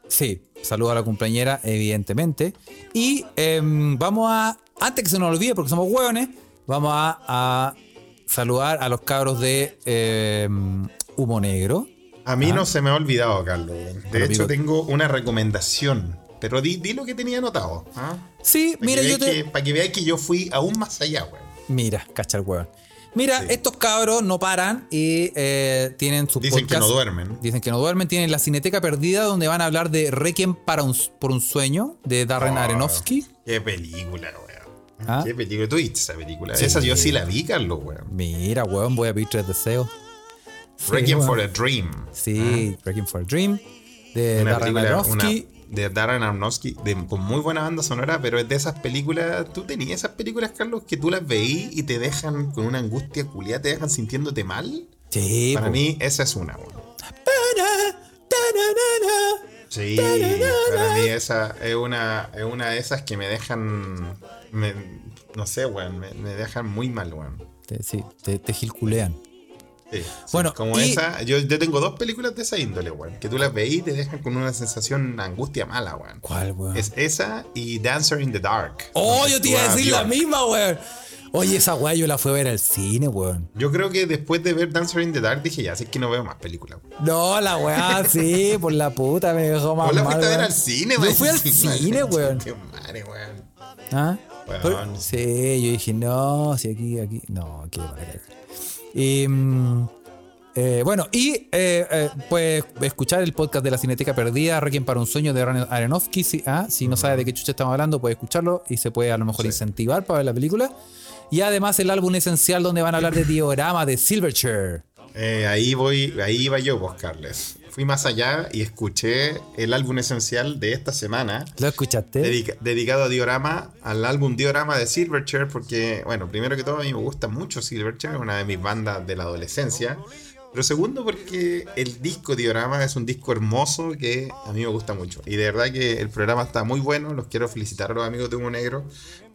Sí, saludo a la compañera, evidentemente. Y em, vamos a, antes que se nos olvide, porque somos hueones, vamos a, a saludar a los cabros de em, Humo Negro. A mí no se me ha olvidado, Carlos. De Ah. Hecho, tengo una recomendación. Pero di, di lo que tenía anotado. ¿ah? Sí, Para mira, yo veáis te... que, para que veáis que yo fui aún más allá, weón. Mira, cachar hueón. Mira, Sí. estos cabros no paran y eh, tienen sus Dicen que no duermen. Dicen que no duermen. Tienen la Cineteca Perdida, donde van a hablar de Requiem para un, por un sueño, de Darren Ah, Aronofsky. Qué película, weón. Ah. Qué película. ¿Tú viste esa película? Sí. Esa yo sí la vi, Carlos, weón. Mira, hueón, voy a pedir tres deseos. Sí, weón. for a Dream. Sí, Requiem for a Dream de Ah. Una Darren película una- de Darren Aronofsky, de- con muy buena banda sonora, pero es de esas películas. Tú tenías esas películas, Carlos, que tú las veís y te dejan con una angustia culiada, te dejan sintiéndote mal. Sí, Para po. mí, esa es una, weón. Sí, para mí esa es una, es una de esas que me dejan. Me- no sé, weón, me, me dejan muy mal, weón. Te- sí, te, te gilculean. Sí, sí, Bueno, como y- esa, yo, yo tengo dos películas de esa índole, weón. Que tú las veís y te dejan con una sensación angustia mala, weón. ¿Cuál, weón? Es esa y Dancer in the Dark. oh, yo te iba a decir la misma, weón. Oye, esa weá yo la fui a ver al cine, weón. Yo creo que después de ver Dancer in the Dark dije, ya, sé que no veo más películas. weón. No, la weá, sí, [laughs] por la puta, me dejó más ¿Vos la fuiste a ver al cine, Yo weón? fui al [laughs] cine, weón. Qué madre, weón. ¿Ah? Pero- sí, yo dije, no, si aquí, aquí. No, aquí va a cagar. Y. mm, eh, bueno, y eh, eh, puedes escuchar el podcast de la Cineteca Perdida, Requiem para un sueño de Aaron- Aronofsky. Si, ah, si no sabes de qué chucha estamos hablando, puedes escucharlo y se puede a lo mejor Sí. incentivar para ver la película. Y además el álbum esencial donde van a hablar de [laughs] diorama de Silverchair. Eh, ahí voy, ahí iba yo, vos, Carles. Fui más allá y escuché el álbum esencial de esta semana, ¿Lo escuchaste? dedica- dedicado a Diorama, al álbum Diorama de Silverchair, porque, bueno, primero que todo, a mí me gusta mucho Silverchair, una de mis bandas de la adolescencia. Pero segundo, porque el disco Diorama es un disco hermoso que a mí me gusta mucho. Y de verdad que el programa está muy bueno. Los quiero felicitar a los amigos de Humo Negro.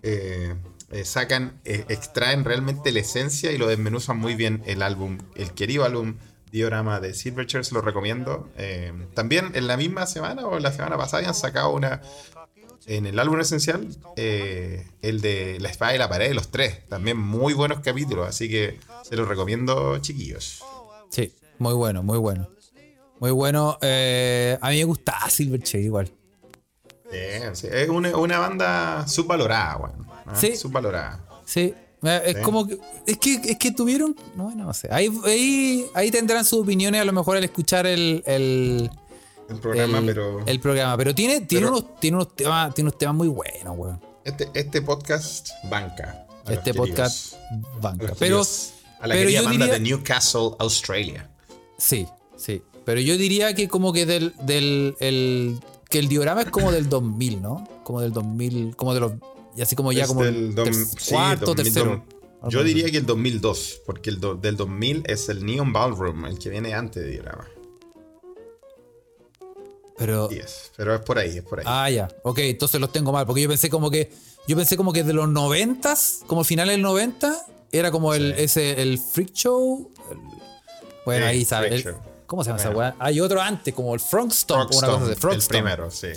Eh, eh, sacan, eh, extraen realmente la esencia y lo desmenuzan muy bien el álbum, el querido álbum Diorama de Silverchair, se lo recomiendo. también en la misma semana o la semana pasada habían sacado una, en el álbum esencial, el de La espada y la pared, los tres. También muy buenos capítulos, así que se los recomiendo, chiquillos. Sí, muy bueno, muy bueno. Muy bueno. Eh, a mí me gusta Silverchair igual. Sí, es una, banda subvalorada, bueno. Sí. Subvalorada. Sí. Eh, es como que es, que. es que tuvieron. No, no sé. Ahí, ahí, tendrán sus opiniones a lo mejor al escuchar el. el programa, pero. El programa. Pero tiene, tiene, unos, tiene, unos, temas, tiene unos temas muy buenos, weón. Este, este podcast banca. Este podcast banca. Pero. A la querida banda de Newcastle, Australia. Sí, sí. Pero yo diría que como que del, del el, que el diorama es como del 2000, ¿no? Como del 2000, como de los y así como ya como del cuarto, tercero. Yo diría que el 2002, porque el del 2000 es el Neon Ballroom, el que viene antes de diorama. Pero pero es por ahí, es por ahí. Ah, ya. Ok, entonces los tengo mal, porque yo pensé como que yo pensé como que de los 90 como final del 90 era como el, ese, el Freak Show. bueno, ahí sabes. ¿Cómo se llama esa weá? Hay otro antes, como el Frog Stomp. una cosa de Frog El primero, sí.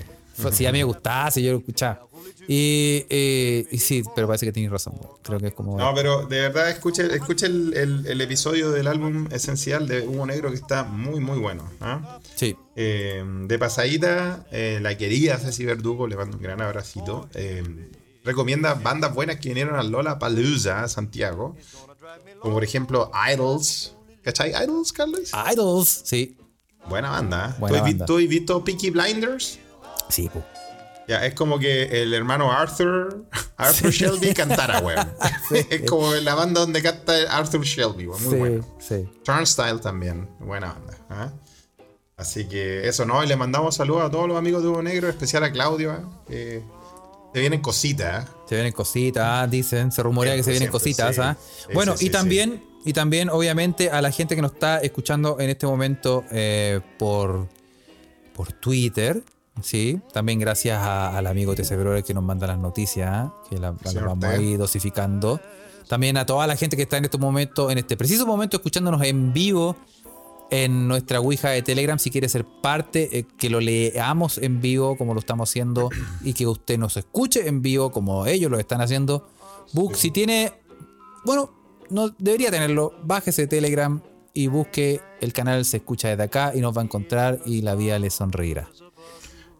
Sí, a mí me gustaba, si yo lo escuchaba. Y, y, sí, pero parece que tienes razón. Creo que es como. No, pero de verdad, escuche, escuche el, el, episodio del álbum esencial de Hugo Negro que está muy, muy bueno. ¿ah? Sí. Eh, de pasadita, eh, la querida Ceci Verdugo, le mando un gran abracito. Eh, recomienda bandas buenas que vinieron a Lola Palooza, Santiago. Como por ejemplo Idols. ¿Cachai Idols, Carlos? Idols, sí. Buena banda. ¿eh? ¿Tú, has visto Peaky Blinders? Sí, pues. Ya, es como que el hermano Arthur, [laughs] Arthur Shelby cantara, weón. [laughs] [laughs] es como la banda donde canta Arthur Shelby, weón. Muy sí, bueno. Sí. Turnstile también, buena banda. ¿eh? Así que eso, ¿no? Y le mandamos saludos a todos los amigos de Hugo Negro, especial a Claudio, ¿eh? Se vienen cositas. ¿eh? Se vienen cositas, dicen. Se rumorea que se vienen cositas. ¿ah? bueno, y también, y también, obviamente, a la gente que nos está escuchando en este momento eh, por, por Twitter. Sí, también gracias al amigo TC que nos manda las noticias, ¿ah? que las la vamos a ir dosificando. También a toda la gente que está en este momento, en este preciso momento, escuchándonos en vivo en nuestra Ouija de Telegram si quiere ser parte, eh, que lo leamos en vivo como lo estamos haciendo y que usted nos escuche en vivo como ellos lo están haciendo. Book, si tiene, bueno, no debería tenerlo, bájese Telegram y busque el canal Se Escucha desde acá y nos va a encontrar y la vida le sonreirá.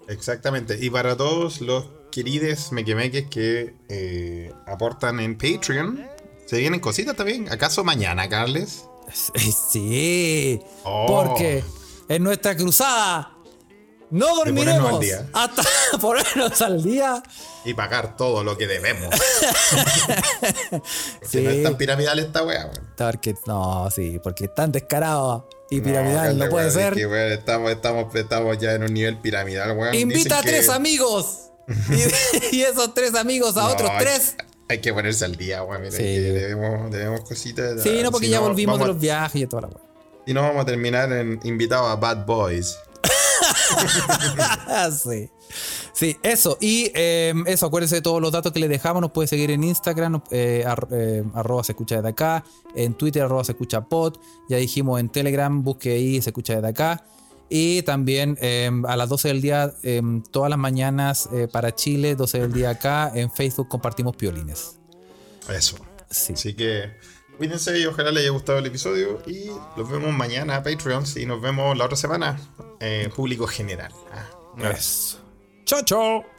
Exactamente. Y para todos los queridos mequemeques que eh, aportan en Patreon, se vienen cositas también. ¿Acaso mañana, Carles? [laughs] Sí, oh. porque en nuestra cruzada no dormiremos hasta [laughs] ponernos al día y pagar todo lo que debemos. [laughs] sí. no es tan piramidal esta wea, No, sí, porque es tan descarado y piramidal no, puede ser. estamos, estamos, estamos ya en un nivel piramidal, weón. Invita a tres amigos. [laughs] [laughs] y, esos tres amigos a otros tres. Hay que ponerse al día, weón. Mira, debemos, debemos cositas. Sí, no, porque ya volvimos de los viajes y toda la weón. Y no vamos a terminar en invitado a Bad Boys. [laughs] sí. Sí, eso. Y em, eso, acuérdense de todos los datos que les dejamos. Nos puede seguir en Instagram, eh, eh, arroba se escucha desde acá. En Twitter, arroba se escucha pod. Ya dijimos en Telegram, busque ahí se escucha desde acá. Y también em, a las 12 del día, em, todas las mañanas eh, para Chile, 12 del día acá, en Facebook compartimos piolines. Eso. Sí. Así que cuídense y ojalá les haya gustado el episodio. Y nos vemos mañana a Patreon y nos vemos la otra semana, en público general. Ah, Eso. Chao, chao.